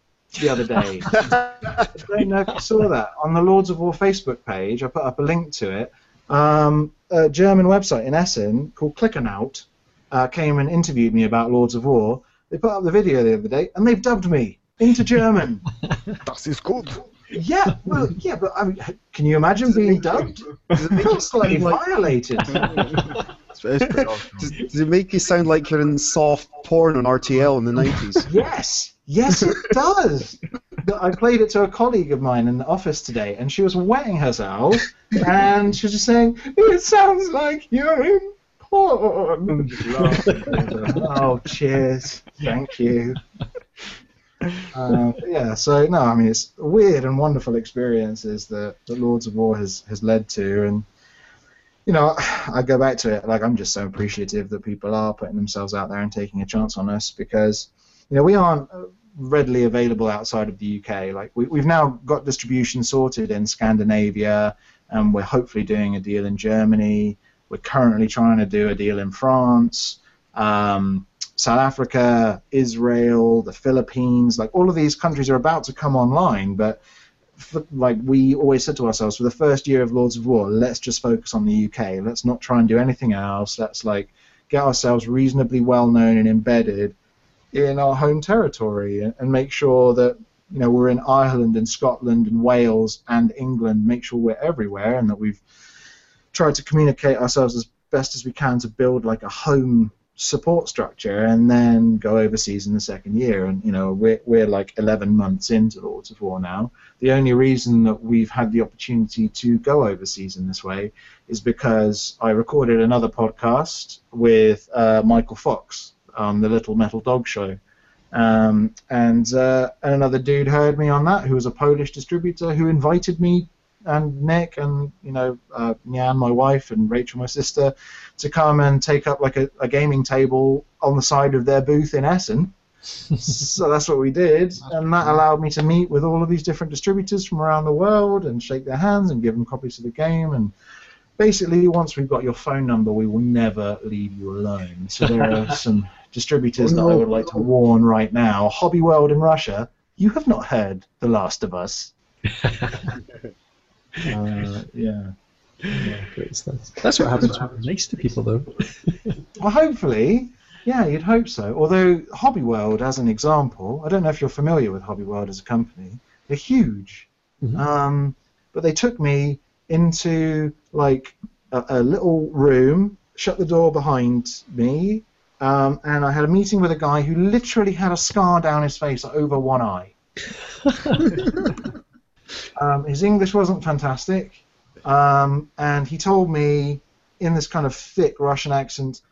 the other day. I don't know if you saw that on the Lords of War Facebook page. I put up a link to it. Um, a German website in Essen called Clickernaut uh, came and interviewed me about Lords of War. They put up the video the other day, and they've dubbed me into German. Das ist gut. Yeah, well, yeah, but I mean, can you imagine being dubbed? Does it Feel slightly violated. It's, it's awesome. Does, does it make you sound like you're in soft porn on RTL in the 90s? Yes, yes, it does. I played it to a colleague of mine in the office today, and she was wetting herself, and she was just saying, "It sounds like you're in porn." oh, cheers! Thank you. Uh, yeah, so no, I mean it's weird and wonderful experiences that, that Lords of War has, has led to, and you know, I go back to it like I'm just so appreciative that people are putting themselves out there and taking a chance on us because you know we aren't readily available outside of the UK. Like we, we've now got distribution sorted in Scandinavia, and we're hopefully doing a deal in Germany. We're currently trying to do a deal in France, um, South Africa, Israel, the Philippines. Like all of these countries are about to come online, but for, like we always said to ourselves, for the first year of Lords of War, let's just focus on the UK. Let's not try and do anything else. Let's like get ourselves reasonably well known and embedded in our home territory and, and make sure that you know we're in Ireland and Scotland and Wales and England. Make sure we're everywhere and that we've tried to communicate ourselves as best as we can to build like a home support structure and then go overseas in the second year. And you know, we're we're like 11 months into Lords of War now. The only reason that we've had the opportunity to go overseas in this way is because I recorded another podcast with uh, Michael Fox on the Little Metal Dog Show. Um, and, uh, another dude heard me on that, who was a Polish distributor, who invited me and Nick and you know uh, Nyan, my wife, and Rachel, my sister, to come and take up like a, a gaming table on the side of their booth in Essen. so that's what we did, and that allowed me to meet with all of these different distributors from around the world and shake their hands and give them copies of the game. And basically, once we've got your phone number, we will never leave you alone. So there are some distributors that I would like to warn right now. Hobby World in Russia, you have not heard The Last of Us. Uh, yeah. Yeah, great stuff. That's what happens when you're nice to people, though. Well, hopefully, yeah, you'd hope so. Although Hobby World, as an example, I don't know if you're familiar with Hobby World as a company. They're huge, Mhm. um, but they took me into like a, a little room, shut the door behind me, um, and I had a meeting with a guy who literally had a scar down his face over one eye. Um, his English wasn't fantastic, um, and he told me in this kind of thick Russian accent,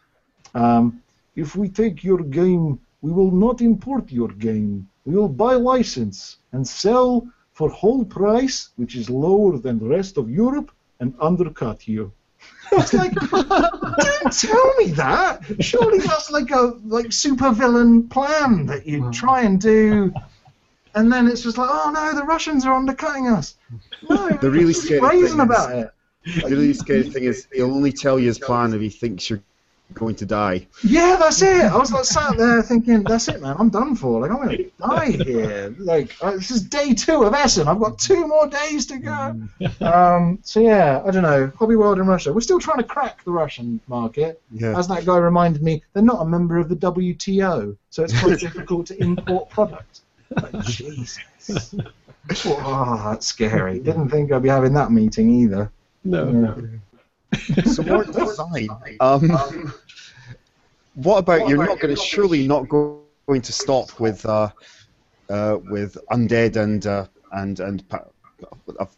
um, "If we take your game, we will not import your game. We will buy license and sell for whole price, which is lower than the rest of Europe, and undercut you." I was like, "Don't tell me that! Surely that's like a like supervillain plan that you try and do." And then it's just like, oh no, the Russians are undercutting us. No, The really scary thing is- about it. The really scary thing is he'll only tell you his plan if he thinks you're going to die. Yeah, that's it. I was like sat there thinking, that's it, man. I'm done for. Like I'm gonna die here. Like uh, this is day two of Essen. I've got two more days to go. Um, so yeah, I don't know. Hobby World in Russia. We're still trying to crack the Russian market. Yeah. As that guy reminded me, they're not a member of the WTO, so it's quite difficult to import product. Like, Jesus. Oh, that's scary. Didn't think I'd be having that meeting either. No. Yeah. So more design. Um, what about you're not going to surely not go, going to stop with uh, uh, with undead and uh, and and pa- I've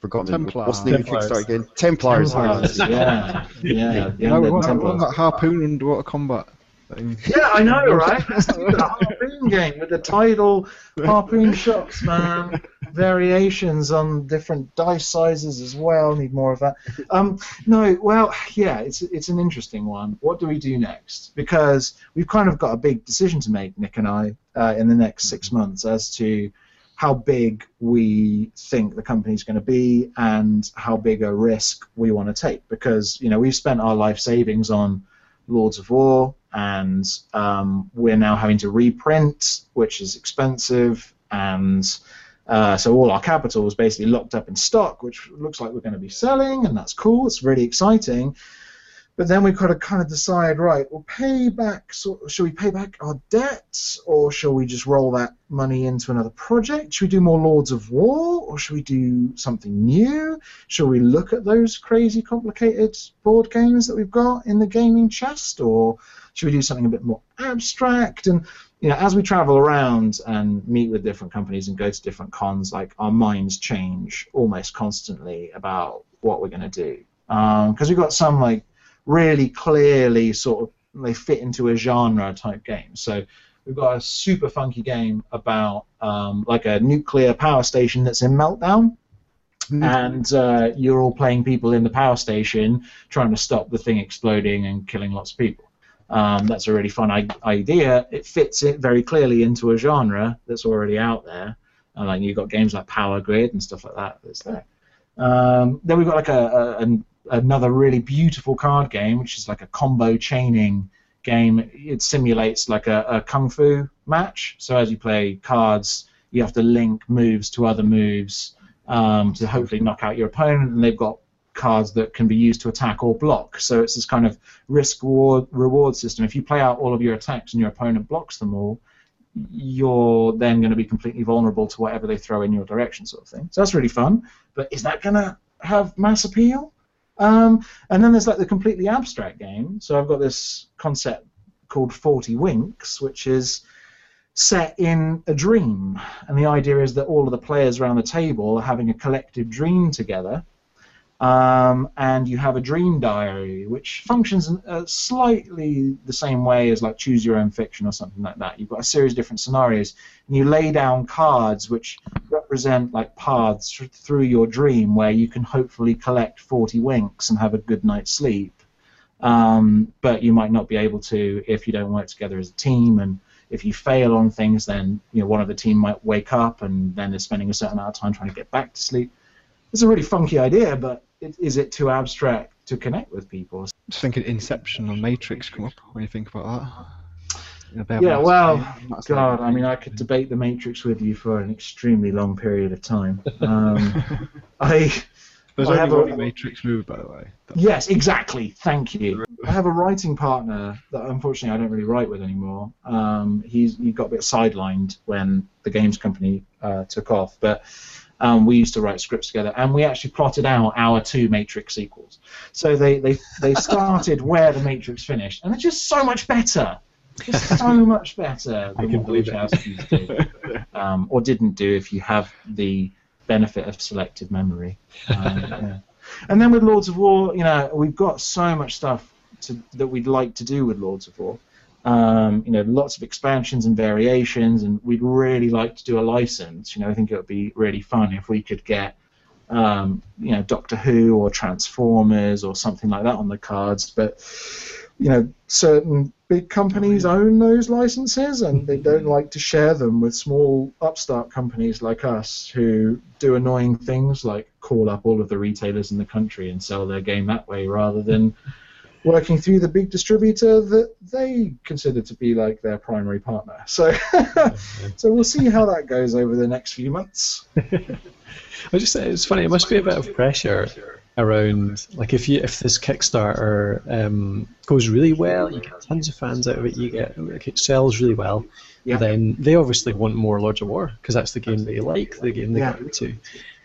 forgotten Templar. what's the name of the Templars. Kickstarter again? Templars. Templars, yeah, yeah. the How, undead what, what, Templars. harpoon underwater combat thing? Yeah, I know, right? That's the harpoon game with the tidal harpoon shots, man. Variations on different dice sizes as well. Need more of that. Um, no, well, yeah, it's it's an interesting one. What do we do next? Because we've kind of got a big decision to make, Nick and I, uh, in the next six months as to how big we think the company's going to be and how big a risk we want to take. Because you know we've spent our life savings on Lords of War, and um, we're now having to reprint, which is expensive, and uh, so all our capital is basically locked up in stock, which looks like we're going to be selling, and that's cool. It's really exciting. But then we've got to kind of decide, right? We'll pay back. So, should we pay back our debts, or shall we just roll that money into another project? Should we do more Lords of War, or should we do something new? Shall we look at those crazy, complicated board games that we've got in the gaming chest, or should we do something a bit more abstract? And you know, as we travel around and meet with different companies and go to different cons, like our minds change almost constantly about what we're going to do. Um, because we've got some like really clearly sort of they fit into a genre type game. So we've got a super funky game about um, like a nuclear power station that's in meltdown and uh, you're all playing people in the power station trying to stop the thing exploding and killing lots of people. Um, that's a really fun I- idea. It fits it very clearly into a genre that's already out there. And like you've got games like Power Grid and stuff like that that's there. Um, then we've got like a, a an, another really beautiful card game, which is like a combo chaining game. It simulates like a, a kung fu match. So as you play cards, you have to link moves to other moves um, to hopefully knock out your opponent, and they've got cards that can be used to attack or block. So it's this kind of risk reward reward system. If you play out all of your attacks and your opponent blocks them all, you're then going to be completely vulnerable to whatever they throw in your direction, sort of thing. So that's really fun. But is that going to have mass appeal? Um, and then there's like the completely abstract game. So I've got this concept called 40 Winks, which is set in a dream. And the idea is that all of the players around the table are having a collective dream together. Um, and you have a dream diary, which functions uh, slightly the same way as like choose your own fiction or something like that. You've got a series of different scenarios, and you lay down cards which represent like paths th- through your dream where you can hopefully collect 40 winks and have a good night's sleep. Um, but you might not be able to if you don't work together as a team and if you fail on things, then you know one of the team might wake up and then they're spending a certain amount of time trying to get back to sleep. It's a really funky idea, but it, is it too abstract to connect with people? Just thinking Inception or Matrix come up when you think about that. You know, they have Yeah, well, God, like- I mean, I could debate the Matrix with you for an extremely long period of time. Um, I There's I only one a- Matrix movie, by the way. That's- Yes, exactly. Thank you. I have a writing partner that unfortunately I don't really write with anymore. Um, he's he got a bit sidelined when the games company uh, took off, but um, we used to write scripts together, and we actually plotted out our two Matrix sequels. So they they, they started where the Matrix finished, and it's just so much better. Just so much better I than what the. Wachowskis did, um, or didn't do if you have the benefit of selective memory. Um, yeah. And then with Lords of War, you know, we've got so much stuff to, that we'd like to do with Lords of War. Um, you know, lots of expansions and variations, and we'd really like to do a license. You know, I think it would be really fun if we could get, um, you know, Doctor Who or Transformers or something like that on the cards. But you know, certain big companies own those licenses, and they don't like to share them with small upstart companies like us who do annoying things like call up all of the retailers in the country and sell their game that way rather than working through the big distributor that they consider to be like their primary partner. So, so we'll see how that goes over the next few months. I just it's funny. It must be a bit of pressure around like if you if this Kickstarter um, goes really well, you get tons of fans out of it. You get like, it sells really well. Yeah. Then they obviously want more Lords of War because that's the game they like, the game they Yeah. go into.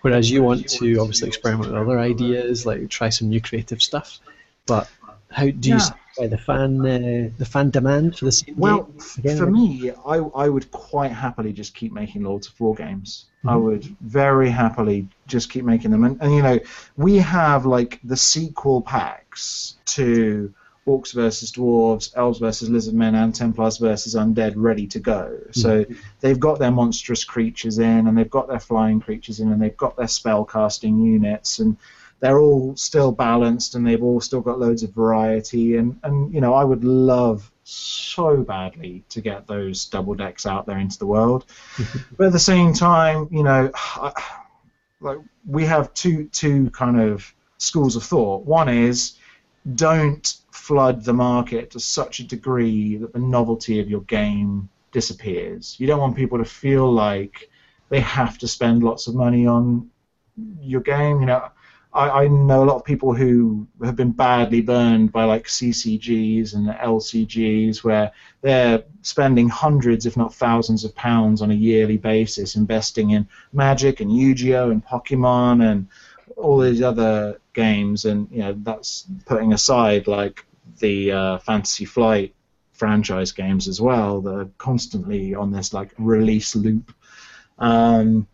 Whereas you want to obviously experiment with other ideas, like try some new creative stuff. But how do you Yeah. satisfy the fan uh, the fan demand for the same Well, game? Again, for me, I, I would quite happily just keep making Lords of War games. I Mhm. would very happily just keep making them. And, and you know, we have like the sequel packs to Orcs versus Dwarves, Elves versus Lizardmen, and Templars versus Undead ready to go. So they've got their monstrous creatures in, and they've got their flying creatures in, and they've got their spell casting units, and they're all still balanced, and they've all still got loads of variety. And, and you know, I would love so badly to get those double decks out there into the world. but at the same time, you know, I, like we have two two kind of schools of thought. One is don't flood the market to such a degree that the novelty of your game disappears. You don't want people to feel like they have to spend lots of money on your game. You know, I, I know a lot of people who have been badly burned by like CCGs and LCGs where they're spending hundreds, if not thousands, of pounds on a yearly basis investing in Magic and Yu-Gi-Oh and Pokemon and all these other games, and you know that's putting aside like the uh, Fantasy Flight franchise games as well that are constantly on this like release loop. Um,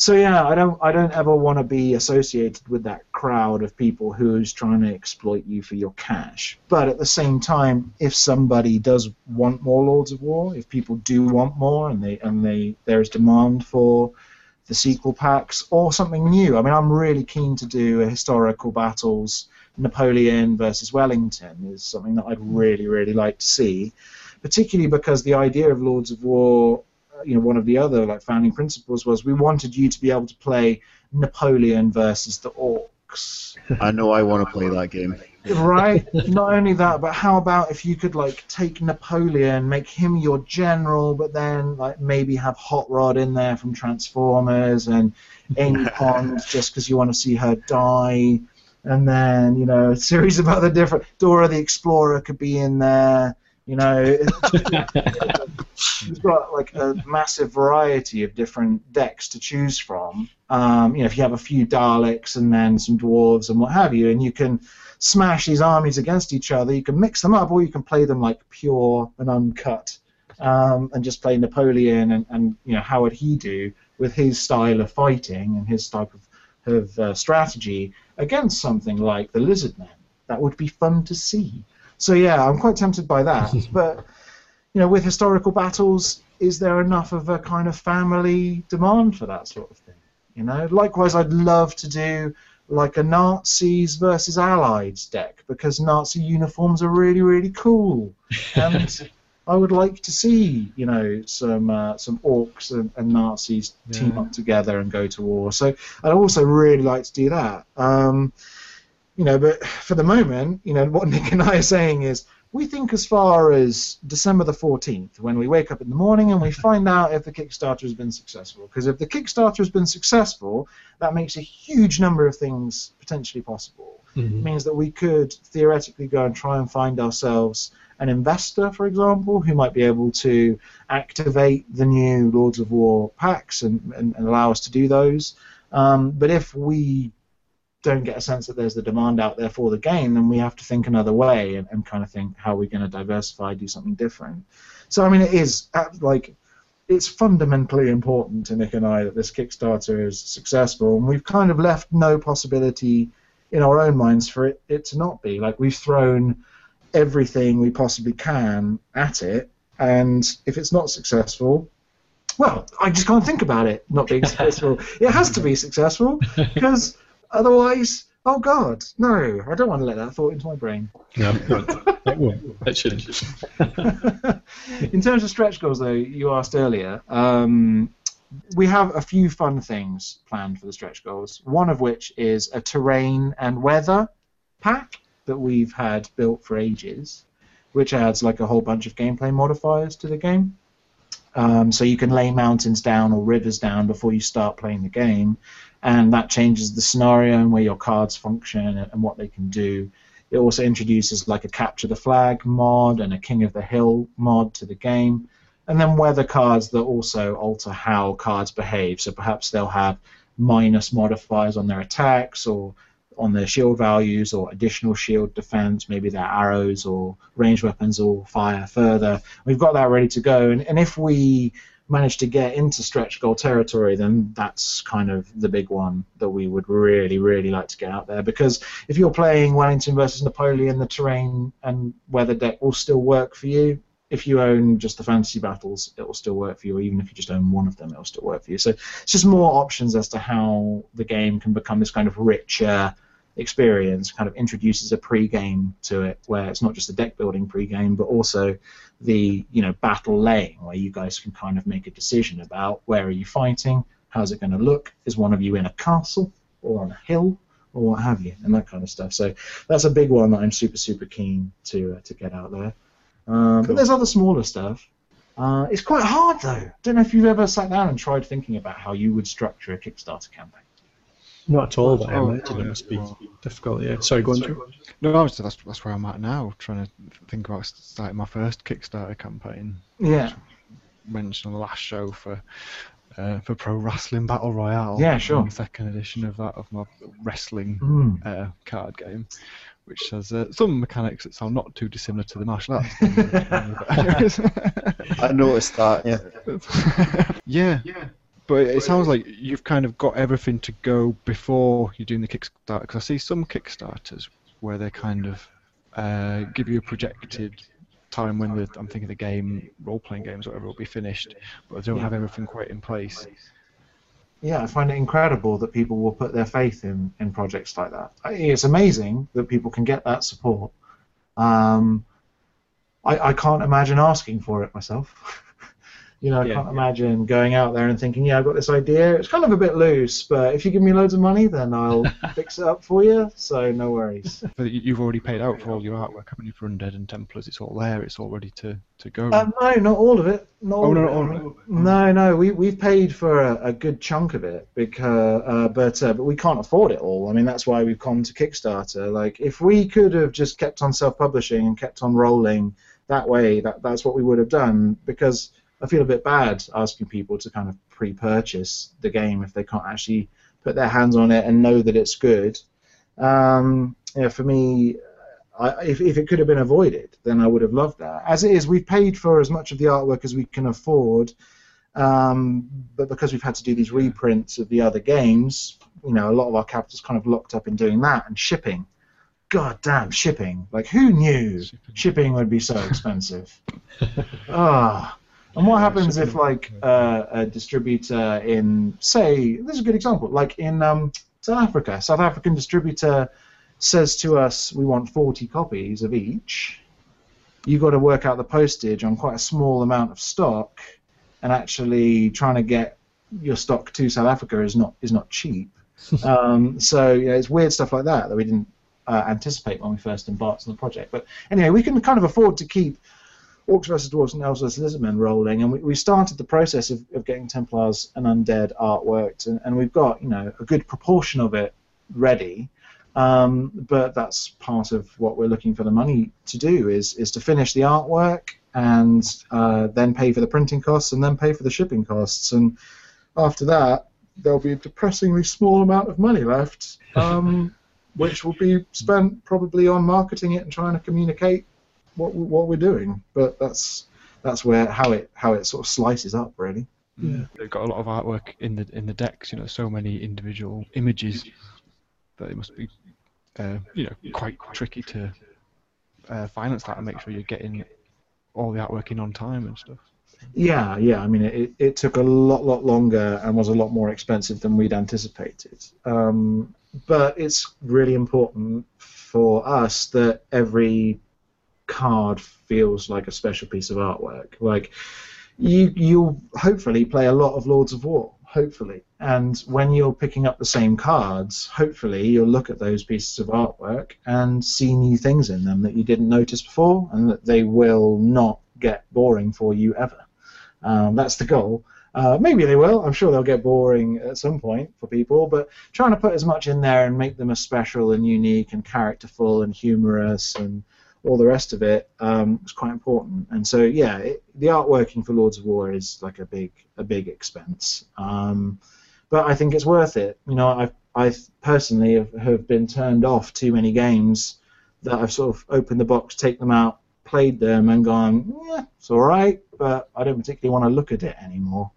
so yeah, I don't I don't ever want to be associated with that crowd of people who's trying to exploit you for your cash. But at the same time, if somebody does want more Lords of War, if people do want more and they and they there is demand for the sequel packs or something new. I mean, I'm really keen to do a historical battles Napoleon versus Wellington is something that I'd really really like to see, particularly because the idea of Lords of War you know one of the other like founding principles was we wanted you to be able to play Napoleon versus the orcs. I know I want to play that game. right? Not only that but how about if you could like take Napoleon make him your general but then like maybe have Hot Rod in there from Transformers and Amy Pond just because you want to see her die. And then you know a series of other different Dora the Explorer could be in there You know, you've got like a massive variety of different decks to choose from. Um, you know, if you have a few Daleks and then some dwarves and what have you, and you can smash these armies against each other. You can mix them up, or you can play them like pure and uncut, um, and just play Napoleon and, and you know how would he do with his style of fighting and his type of of uh, strategy against something like the Lizard Men. That would be fun to see. So yeah, I'm quite tempted by that. but you know, with historical battles, is there enough of a kind of family demand for that sort of thing? You know, likewise, I'd love to do like a Nazis versus Allies deck because Nazi uniforms are really really cool, and I would like to see you know some uh, some orcs and, and Nazis team up together and go to war. So I'd also really like to do that. Um, you know, but for the moment, you know, what Nick and I are saying is we think as far as December the 14th, when we wake up in the morning and we find out if the Kickstarter has been successful. Because if the Kickstarter has been successful, that makes a huge number of things potentially possible. It Mhm. means that we could theoretically go and try and find ourselves an investor, for example, who might be able to activate the new Lords of War packs and, and, and allow us to do those. Um, but if we don't get a sense that there's the demand out there for the game, then we have to think another way and, and kind of think how are we going to diversify, do something different. So I mean, it is uh, like it's fundamentally important to Nick and I that this Kickstarter is successful, and we've kind of left no possibility in our own minds for it, it to not be. Like we've thrown everything we possibly can at it, and if it's not successful, well, I just can't think about it not being successful. it has to be successful because otherwise, oh God, no, I don't want to let that thought into my brain. No, it won't. It shouldn't. in terms of stretch goals, though, you asked earlier. Um, we have a few fun things planned for the stretch goals. One of which is a terrain and weather pack that we've had built for ages, which adds like a whole bunch of gameplay modifiers to the game. Um, so you can lay mountains down or rivers down before you start playing the game, and that changes the scenario and where your cards function and, what they can do. It also introduces like a capture the flag mod and a king of the hill mod to the game, and then weather cards that also alter how cards behave. So perhaps they'll have minus modifiers on their attacks or on their shield values or additional shield defense. Maybe their arrows or ranged weapons will fire further. We've got that ready to go, and, and if we manage to get into stretch goal territory, then that's kind of the big one that we would really, really like to get out there. Because if you're playing Wellington versus Napoleon, the terrain and weather deck will still work for you. If you own just the fantasy battles, it will still work for you. Even if you just own one of them, it will still work for you. So it's just more options as to how the game can become this kind of richer experience. Kind of introduces a pre-game to it, where it's not just a deck building pre-game, but also the you know battle laying where you guys can kind of make a decision about where are you fighting, how's it going to look, is one of you in a castle or on a hill or what have you, and that kind of stuff. So that's a big one that I'm super super keen to uh, to get out there. Um, But there's other smaller stuff. Uh, it's quite hard though. Don't know if you've ever sat down and tried thinking about how you would structure a Kickstarter campaign. Not at all, but I Oh, imagine yeah, it must be well. difficult. Yeah. Sorry, go on. Joe. No, I was, that's that's where I'm at now, trying to think about starting my first Kickstarter campaign. Yeah. Mentioned on the last show for uh, for Pro Wrestling Battle Royale. Yeah, sure. The second edition of that of my wrestling Mm. uh, card game, which has uh, some mechanics that sound not too dissimilar to the martial arts. thing. I noticed that. Yeah. yeah. But it sounds like you've kind of got everything to go before you're doing the Kickstarter. Because I see some Kickstarters where they kind of uh, give you a projected time when the I'm thinking the game, role-playing games, whatever, will be finished, but they don't have everything quite in place. Yeah, I find it incredible that people will put their faith in, in projects like that. It's amazing that people can get that support. Um, I, I can't imagine asking for it myself. you know, I Yeah. can't imagine going out there and thinking, yeah, I've got this idea. It's kind of a bit loose, but if you give me loads of money, then I'll fix it up for you. So no worries. But you- you've already paid out for all your artwork, haven't you, for Undead and Templars? It's all there. It's all ready to, to go. Uh, no, not all of it. Not Oh, of no, not all of it. No, no, we we've paid for a, a good chunk of it because, uh, but uh, but we can't afford it all. I mean, that's why we've come to Kickstarter. Like, if we could have just kept on self-publishing and kept on rolling, that way, that that's what we would have done because I feel a bit bad asking people to kind of pre-purchase the game if they can't actually put their hands on it and know that it's good. Um, yeah, for me, I, if, if it could have been avoided, then I would have loved that. As it is, we've paid for as much of the artwork as we can afford, um, but because we've had to do these reprints of the other games, you know, a lot of our capital's kind of locked up in doing that and shipping. God damn, shipping! Like, who knew Shipping. shipping would be so expensive? Ah. And what happens if, like, uh, a distributor in, say, this is a good example, like in um, South Africa, South African distributor says to us, we want 40 copies of each. You've got to work out the postage on quite a small amount of stock, and actually trying to get your stock to South Africa is not is not cheap. um, so yeah, it's weird stuff like that that we didn't uh, anticipate when we first embarked on the project. But anyway, we can kind of afford to keep Orcs vs. Dwarves and Elves vs. Lizardmen rolling, and we, we started the process of, of getting Templars and Undead artworked, and, and we've got you know a good proportion of it ready. Um, but that's part of what we're looking for the money to do is is to finish the artwork and uh, then pay for the printing costs and then pay for the shipping costs. And after that, there'll be a depressingly small amount of money left, um, which will be spent probably on marketing it and trying to communicate what what we're doing. But that's that's where how it how it sort of slices up really. Yeah. They've got a lot of artwork in the in the decks. You know, so many individual images that it must be, uh, you know, quite tricky to uh, finance that and make sure you're getting all the artwork in on time and stuff. Yeah, yeah. I mean, it, it took a lot, lot longer and was a lot more expensive than we'd anticipated. Um, but it's really important for us that every card feels like a special piece of artwork. Like you, you'll hopefully play a lot of Lords of War. Hopefully, and when you're picking up the same cards, hopefully you'll look at those pieces of artwork and see new things in them that you didn't notice before, and that they will not get boring for you ever. Um, that's the goal. Uh, maybe they will. I'm sure they'll get boring at some point for people, but trying to put as much in there and make them as special and unique and characterful and humorous and all the rest of it um, is quite important. And so, yeah, it, the artworking for Lords of War is like a big, a big expense. Um, but I think it's worth it. You know, I've, I personally have, have been turned off too many games that I've sort of opened the box, take them out, played them, and gone, yeah, it's all right, but I don't particularly want to look at it anymore.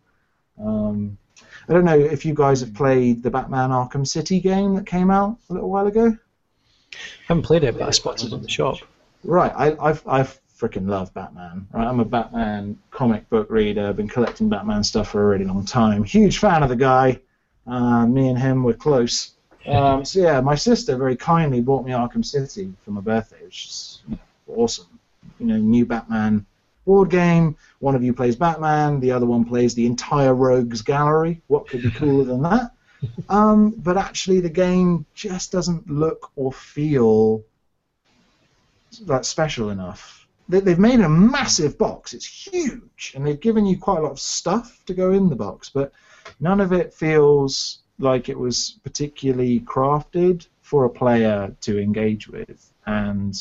Um, I don't know if you guys have played the Batman Arkham City game that came out a little while ago. I haven't played it, but I spotted it in the shop. Right, I I've, I've freaking love Batman. Right, I'm a Batman comic book reader. I've been collecting Batman stuff for a really long time. Huge fan of the guy. Uh, me and him were close. Um, so yeah, my sister very kindly bought me Arkham City for my birthday, which is you know, awesome. You know, new Batman board game. One of you plays Batman, the other one plays the entire Rogues Gallery. What could be cooler than that? Um, but actually, the game just doesn't look or feel like special enough. They, they've made a massive box. It's huge, and they've given you quite a lot of stuff to go in the box, but none of it feels like it was particularly crafted for a player to engage with, and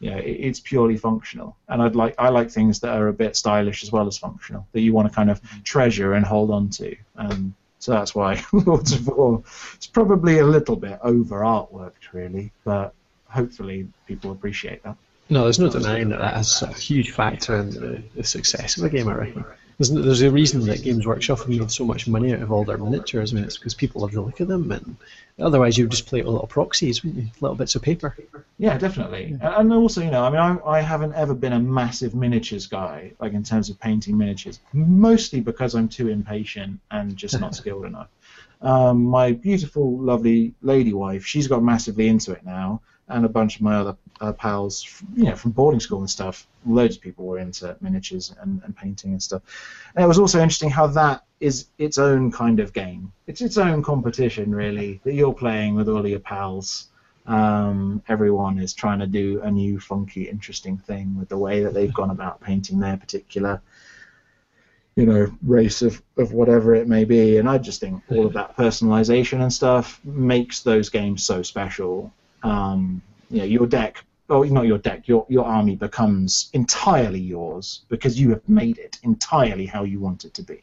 you know, it, it's purely functional. And I'd like I like things that are a bit stylish as well as functional that you want to kind of treasure and hold on to. And so that's why Lords of War it's probably a little bit over artworked, really, but hopefully people appreciate that. No, there's no denying that that has a huge factor in the, the success of a game, I reckon. There's, no- there's a reason that Games Workshop have made so much money out of all their miniatures. I mean, it's because people love the look of them, and otherwise you would just play it with little proxies, wouldn't you? Little bits of paper. Yeah, definitely. And- And also, you know, I mean, I, I haven't ever been a massive miniatures guy, like in terms of painting miniatures, mostly because I'm too impatient and just not skilled enough. Um, my beautiful, lovely lady wife, she's got massively into it now, and a bunch of my other uh, pals, you know, from boarding school and stuff. Loads of people were into miniatures and, and painting and stuff. And it was also interesting how that is its own kind of game. It's its own competition, really, that you're playing with all of your pals. Um, everyone is trying to do a new, funky, interesting thing with the way that they've gone about painting their particular, you know, race of, of whatever it may be. And I just think all of that personalization and stuff makes those games so special. Um, you know, your deck oh, not your deck, your your army becomes entirely yours because you have made it entirely how you want it to be.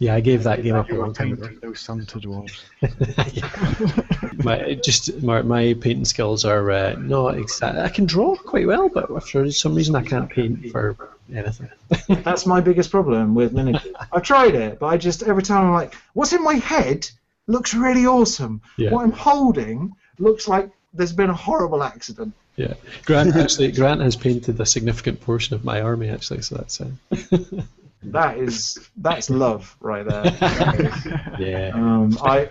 Yeah, I gave that game up a long time ago. painting those Santa dwarves. my just my, my painting skills are uh, not exactly. I can draw quite well, but for some reason I can't paint for anything. That's my biggest problem with miniatures. I've tried it, but I just every time I'm like, what's in my head looks really awesome. Yeah. What I'm holding looks like there's been a horrible accident. Yeah, Grant actually Grant has painted a significant portion of my army actually, so that's uh, That is that's love right there. yeah. Um, I,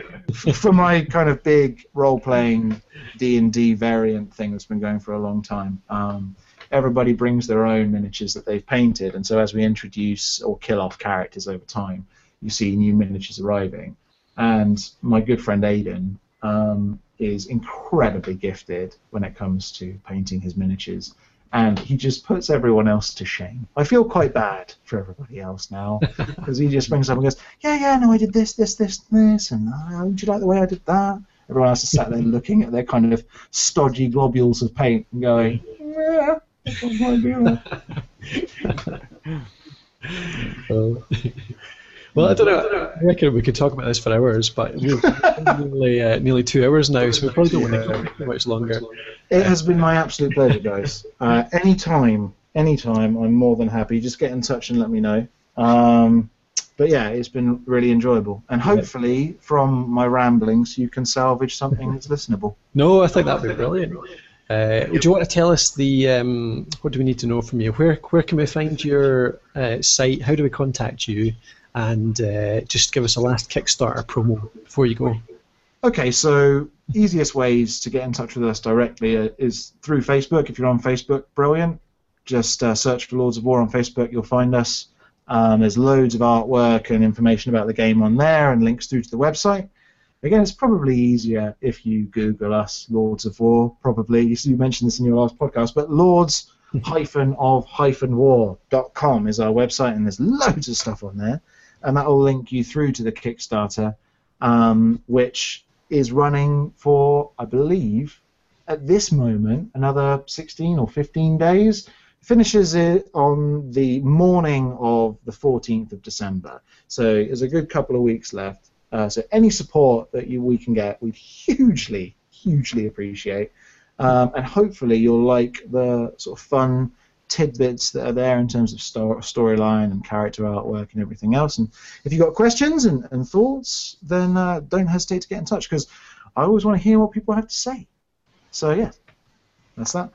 for my kind of big role-playing D and D variant thing that's been going for a long time. Um, everybody brings their own miniatures that they've painted, and so as we introduce or kill off characters over time, you see new miniatures arriving. And my good friend Aidan um, is incredibly gifted when it comes to painting his miniatures. And he just puts everyone else to shame. I feel quite bad for everybody else now because he just brings up and goes, "Yeah, yeah, no, I did this, this, this, this, and uh, would you like the way I did that?" Everyone else is sat there looking at their kind of stodgy globules of paint and going, "Yeah, that's what I do." Well, I don't know. I reckon we could talk about this for hours, but nearly uh, nearly two hours now, so we probably don't want to go much longer. It has been my absolute pleasure, guys. Uh, anytime, anytime, I'm more than happy. Just get in touch and let me know. Um, but yeah, it's been really enjoyable, and hopefully, from my ramblings, you can salvage something that's listenable. No, I think that'd be brilliant. Uh, do you want to tell us the um, what do we need to know from you? Where where can we find your uh, site? How do we contact you? And uh, just give us a last Kickstarter promo before you go. Okay, so easiest ways to get in touch with us directly uh, is through Facebook. If you're on Facebook, brilliant. Just uh, search for Lords of War on Facebook, you'll find us. Um, there's loads of artwork and information about the game on there, and links through to the website. Again, it's probably easier if you Google us, Lords of War. Probably you you mentioned this in your last podcast, but Lords hyphen of hyphen war.com is our website, and there's loads of stuff on there, and that will link you through to the Kickstarter, um, which is running for, I believe, at this moment, another 16 or 15 days. Finishes it on the morning of the 14th of December. So there's a good couple of weeks left. Uh, so any support that you, we can get, we'd hugely, hugely appreciate. Um, and hopefully you'll like the sort of fun tidbits that are there in terms of sto- storyline and character artwork and everything else. And if you've got questions and, and thoughts, then uh, don't hesitate to get in touch because I always want to hear what people have to say. So yeah, that's that.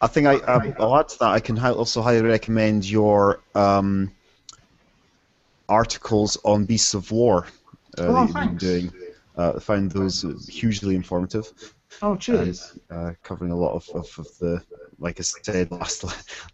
I think I, um, I'll add to that. I can also highly recommend your um, articles on Beasts of War uh, Oh, that you've been thanks. doing. Uh, I found those hugely informative, Oh, cheers. uh, covering a lot of, of, of the, like I said last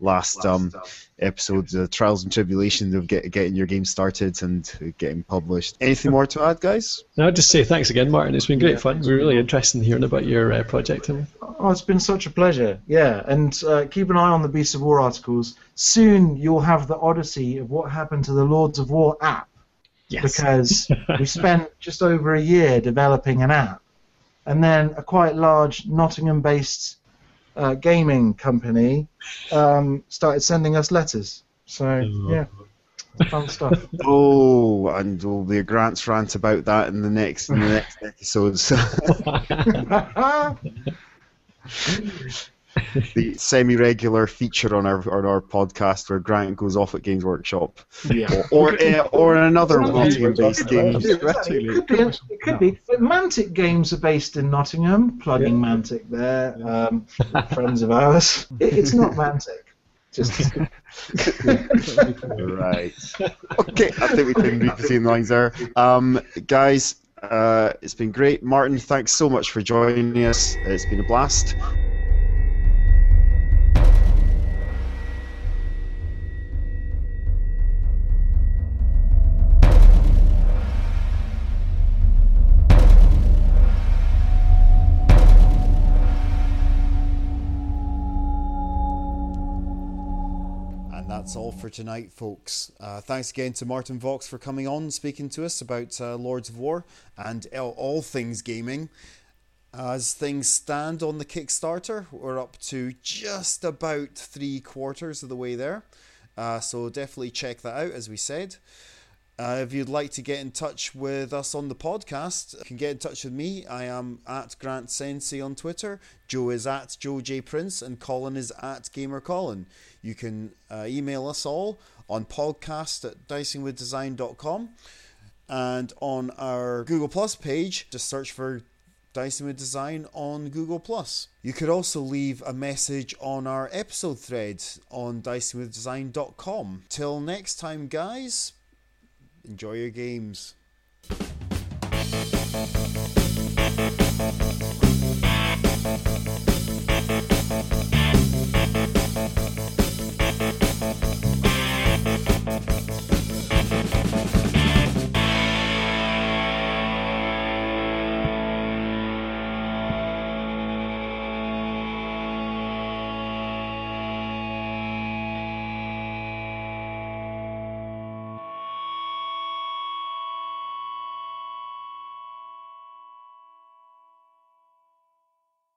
last um, episode, the trials and tribulations of get, getting your game started and getting published. Anything more to add, guys? No, I'd just say thanks again, Martin. It's been great fun. We're really interested in hearing about your uh, project. Tim. Oh, it's been such a pleasure. Yeah, and uh, keep an eye on the Beasts of War articles. Soon you'll have the odyssey of what happened to the Lords of War app Yes. because we spent just over a year developing an app, and then a quite large Nottingham-based uh, gaming company um, started sending us letters. So yeah, fun stuff. Oh, and there'll be a Grant's rant about that in the next in the next episodes. the semi-regular feature on our on our podcast where Grant goes off at Games Workshop, yeah. or or, uh, or another Nottingham-based game. It could be. It could be. But Mantic Games are based in Nottingham. Plugging Mantic there. Um, friends of ours. It, it's not Mantic. Just Right. Okay, I think we can read between the lines there. Um, guys, uh, it's been great. Martin, thanks so much for joining us. It's been a blast. That's all for tonight, folks. Uh, thanks again to Martin Vaux for coming on, speaking to us about uh, Lords of War and all, things gaming. As things stand on the Kickstarter, we're up to just about three quarters of the way there. Uh, so definitely check that out, as we said. Uh, if you'd like to get in touch with us on the podcast, you can get in touch with me. I am at Grant Sensei on Twitter. Joe is at Joe J Prince, and Colin is at Gamer Colin. You can uh, email us all on podcast at dicingwithdesign.com and on our Google Plus page, just search for Dicing with Design on Google Plus. You could also leave a message on our episode thread on dicingwithdesign.com. Till next time, guys enjoy your games.